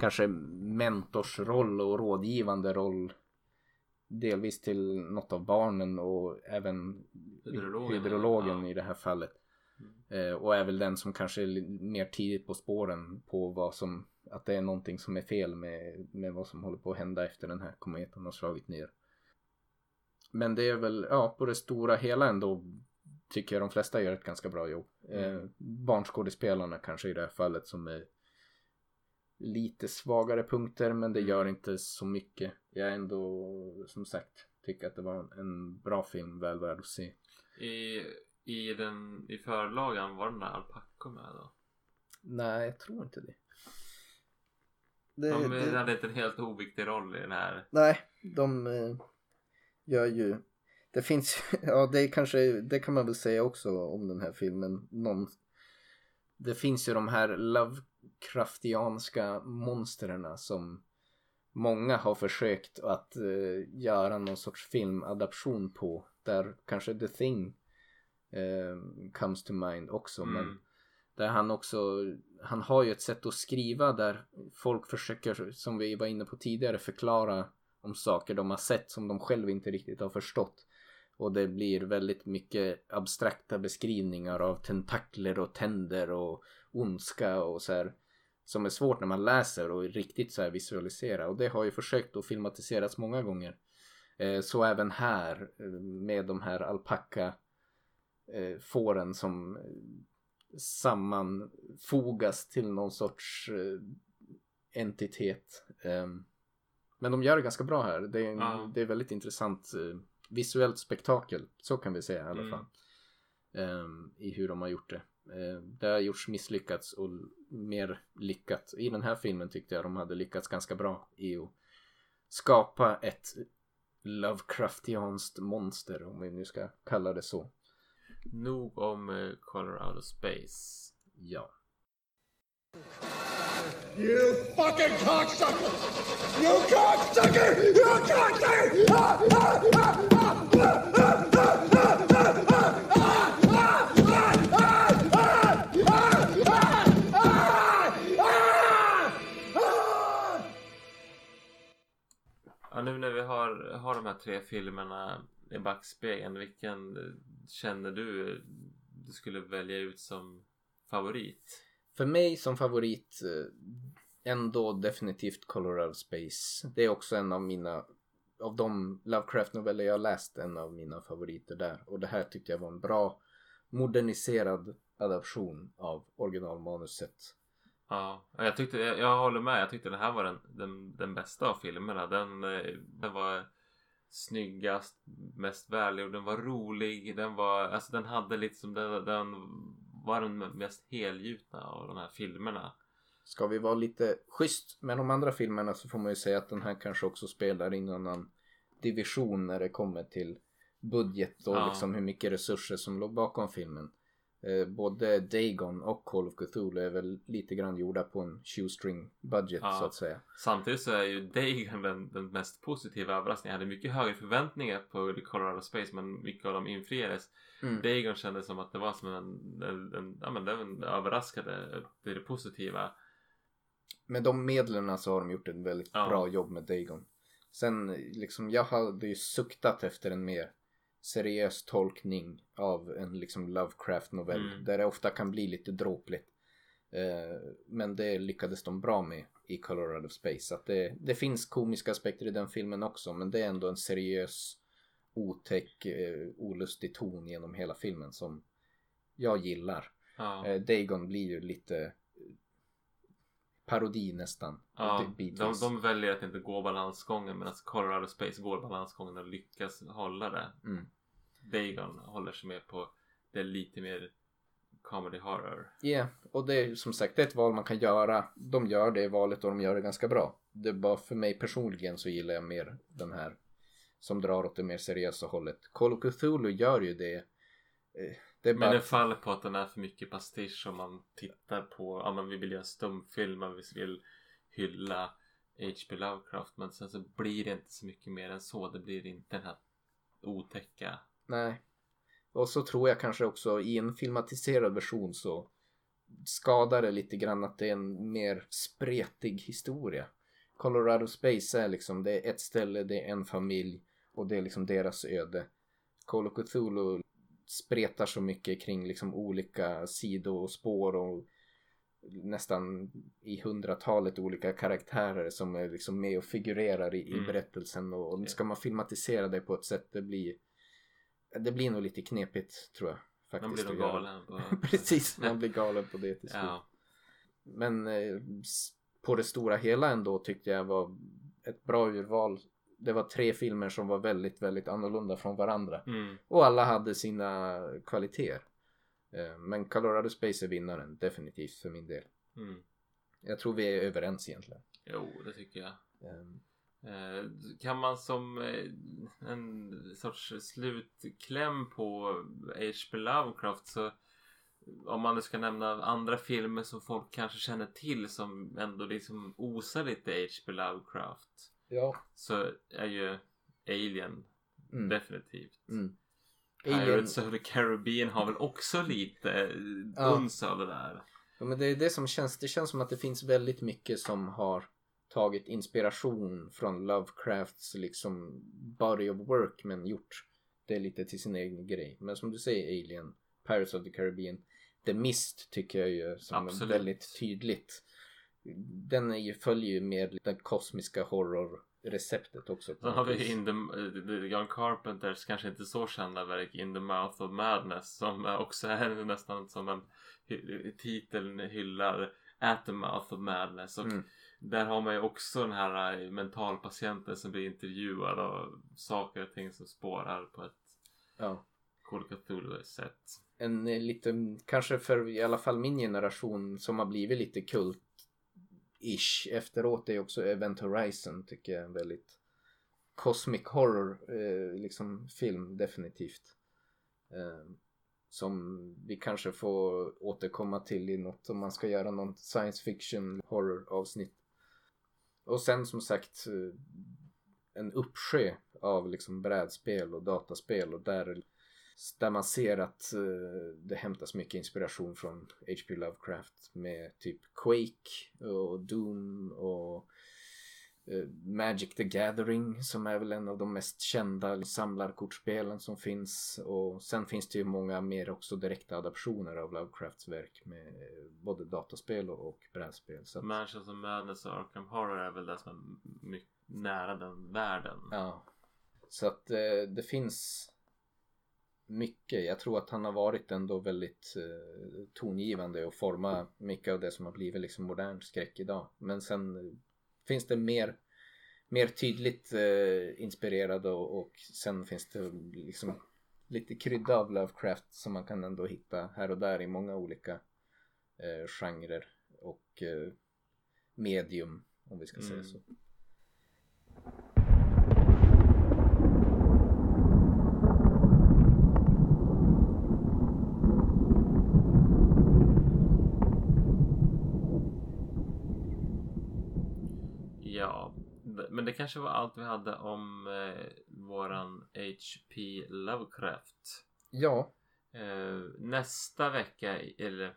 kanske mentorsroll och rådgivande roll delvis till något av barnen och även Hydrologen, hydrologen ja. i det här fallet. Eh, och är väl den som kanske är mer tidigt på spåren på vad som att det är någonting som är fel med, med vad som håller på att hända efter den här kometen har slagit ner. Men det är väl, ja, på det stora hela ändå tycker jag de flesta gör ett ganska bra jobb. Eh, barnskådespelarna kanske i det här fallet som är lite svagare punkter men det gör inte så mycket. Jag ändå som sagt tycker att det var en, en bra film väl värd att se. I, i, den, i förlagan var den där alpackor med då? Nej, jag tror inte det. Det, De det hade inte en helt oviktig roll i den här. nej, de eh, gör ju... Det finns ja det kanske, det kan man väl säga också om den här filmen. Någon, det finns ju de här Love, Lovecraftianska monsterna som många har försökt att eh, göra någon sorts filmadaption på. Där kanske The Thing eh, comes to mind också. Mm. Men där han också, han har ju ett sätt att skriva där folk försöker, som vi var inne på tidigare, förklara om saker de har sett som de själv inte riktigt har förstått. Och det blir väldigt mycket abstrakta beskrivningar av tentakler och tänder och ondska och så här. Som är svårt när man läser och riktigt så här visualisera. Och det har ju försökt att filmatiseras många gånger. Eh, så även här eh, med de här alpacka-fåren eh, som sammanfogas till någon sorts entitet. Ehm, men de gör det ganska bra här. Det är, en, Ja. det är väldigt intressant visuellt spektakel. Så kan vi säga i alla Mm. fall. Ehm, I hur de har gjort det. Uh, det har gjorts misslyckats och mer lyckat. I den här filmen tyckte jag de hade lyckats ganska bra i att skapa ett Lovecraftianskt monster om vi nu ska kalla det så. Nog om eh, Color Out of Space. Ja. You fucking cocksucker! You cocksucker! You cocksucker! Ah, ah, ah, ah, ah, ah, ah, ah, ah, ah, ah, Ja, nu när vi har, har de här tre filmerna i backspegeln, vilken känner du du skulle välja ut som favorit? För mig som favorit eh, ändå definitivt Colorado Space. Det är också en av mina av de Lovecraft-noveller jag läst en av mina favoriter där. Och det här tyckte jag var en bra moderniserad adaption av originalmanuset. Ja, jag tyckte, jag, jag håller med. Jag tyckte den här var den, den, den bästa av filmerna. Den, eh, den var snyggast, mest välgjord, den var rolig, den var, alltså den hade liksom, den, den var den mest helgjutna av de här filmerna. Ska vi vara lite schysst med de andra filmerna så får man ju säga att den här kanske också spelar i en annan division när det kommer till budget och Ja. liksom hur mycket resurser som låg bakom filmen. Eh, både Dagon och Call of Cthulhu är väl lite grann gjorda på en shoestring budget Ja. så att säga. Samtidigt så är ju Dagon den, den mest positiva överraskningen. Jag hade mycket högre förväntningar på The Colorado Space men mycket av dem infriades. Mm. Dagon kändes som att det var som en, en, en ja men den överraskade det, det positiva. Med de medlen så har de gjort ett väldigt Ja. bra jobb med Dagon. Sen liksom jag hade ju suktat efter en mer seriös tolkning av en liksom Lovecraft-novell. Mm. Där det ofta kan bli lite dråpligt. Eh, men det lyckades de bra med i Colorado Space. Att det, det finns komiska aspekter i den filmen också. Men det är ändå en seriös, otäck, eh, olustig ton genom hela filmen som jag gillar. Ja. Eh, Dagon blir ju lite eh, parodi nästan. Ja, de, de väljer att inte gå balansgången medan Colorado Space går balansgången och lyckas hålla det. Mm. Dagon håller sig med på det lite mer comedy horror. Ja, och det är som sagt det är ett val man kan göra. De gör det valet och de gör det ganska bra. Det är bara för mig personligen så gillar jag mer den här som drar åt det mer seriösa hållet. Call of Cthulhu gör ju det. Eh, Det bara... Men det faller på att den är för mycket pastisch om man tittar på, ja men vi vill göra stumfilmer, vi vill hylla H.P. Lovecraft men sen så blir det inte så mycket mer än så. Det blir inte den här otäcka. Nej. Och så tror jag kanske också i en filmatiserad version så skadar det lite grann att det är en mer spretig historia. Colorado Space är liksom, det är ett ställe, det är en familj och det är liksom deras öde. Call of Cthulhu spretar så mycket kring liksom olika sidospår och nästan i hundratalet olika karaktärer som är liksom med och figurerar i, i Mm. berättelsen och, och ska man filmatisera det på ett sätt det blir det blir nog lite knepigt tror jag. Man Faktiskt, blir nog galen. På... Precis, man blir galen på det till slut. Ja. Men eh, på det stora hela ändå tyckte jag var ett bra urval. Det var tre filmer som var väldigt, väldigt annorlunda från varandra. Mm. Och alla hade sina kvaliteter. Eh, Men Colorado Space är vinnaren, definitivt för min del. Mm. Jag tror vi är överens egentligen. Jo, det tycker jag. Eh, Eh, kan man som eh, en sorts slutkläm på H.P. Lovecraft så om man nu ska nämna andra filmer som folk kanske känner till som ändå liksom osar lite H.P. Lovecraft. Ja. Så är ju Alien Mm. definitivt. Mm. Alien, Pirates of the Caribbean har väl också lite eh, Ja. uns av det där. ja, men det är det som känns. Det känns som att det finns väldigt mycket som har tagit inspiration från Lovecrafts liksom body of work men gjort det lite till sin egen grej. Men som du säger Alien, Pirates of the Caribbean, The Mist tycker jag ju som är Absolut. väldigt tydligt. Den är ju, följer ju med den kosmiska horror-receptet också. på Sen har vi in the, eh, John Carpenters kanske inte så kända verk In the Mouth of Madness som också är nästan som en titeln hyllar At the Mouth of Madness och Mm. Där har man ju också den här eh, mentalpatienten som blir intervjuad och saker och ting som spårar på ett Ja. Call Cthulhu-sätt. en eh, lite, kanske för i alla fall min generation som har blivit lite kult-ish efteråt är också Event Horizon tycker jag är en väldigt cosmic horror eh, liksom film definitivt. Eh, som vi kanske får återkomma till i något om man ska göra någon science fiction horror avsnitt. Och sen som sagt eh, en uppsjö av liksom brädspel och dataspel och där där man ser att eh, det hämtas mycket inspiration från H.P. Lovecraft med typ Quake och Doom och Magic the Gathering som är väl en av de mest kända samlarkortspelen som finns och sen finns det ju många mer också direkta adaptioner av Lovecrafts verk med eh, både dataspel och, brädspel. Så att, Mansions of Madness och Arkham Horror är väl det som är mycket nära den världen. Ja. Så att eh, det finns mycket. Jag tror att han har varit ändå väldigt eh, tongivande och forma mycket av det som har blivit liksom modern skräck idag. Men sen eh, finns det mer, mer tydligt eh, inspirerade och, och sen finns det liksom lite krydda av Lovecraft som man kan ändå hitta här och där i många olika eh, genrer och eh, medium om vi ska säga Mm. så. Ja, d- men det kanske var allt vi hade om eh, våran H.P. Lovecraft. Ja, Eh, nästa vecka, eller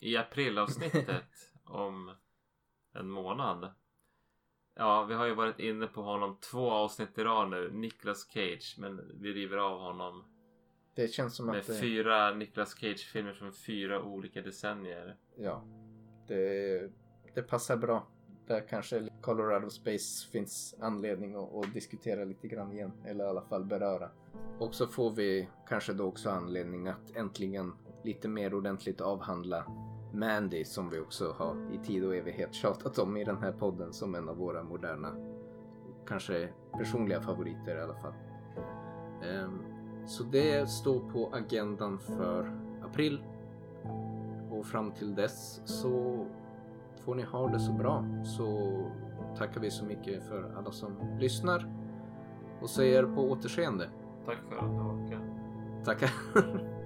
i aprilavsnittet om en månad. Ja, vi har ju varit inne på honom två avsnitt i rad nu. Nicolas Cage, men vi river av honom det känns som med att det, fyra Nicolas Cage-filmer från fyra olika decennier. ja, det, det passar bra. Där kanske Colorado Space finns anledning att, att diskutera lite grann igen. Eller i alla fall beröra. Och så får vi kanske då också anledning att äntligen lite mer ordentligt avhandla Mandy som vi också har i tid och evighet tjatat om i den här podden som en av våra moderna, kanske personliga favoriter i alla fall. Um, så det står på agendan för april. Och fram till dess så får ni ha det så bra. Så tackar vi så mycket för alla som lyssnar och säger på återseende. Tack för att du orkade. Tackar.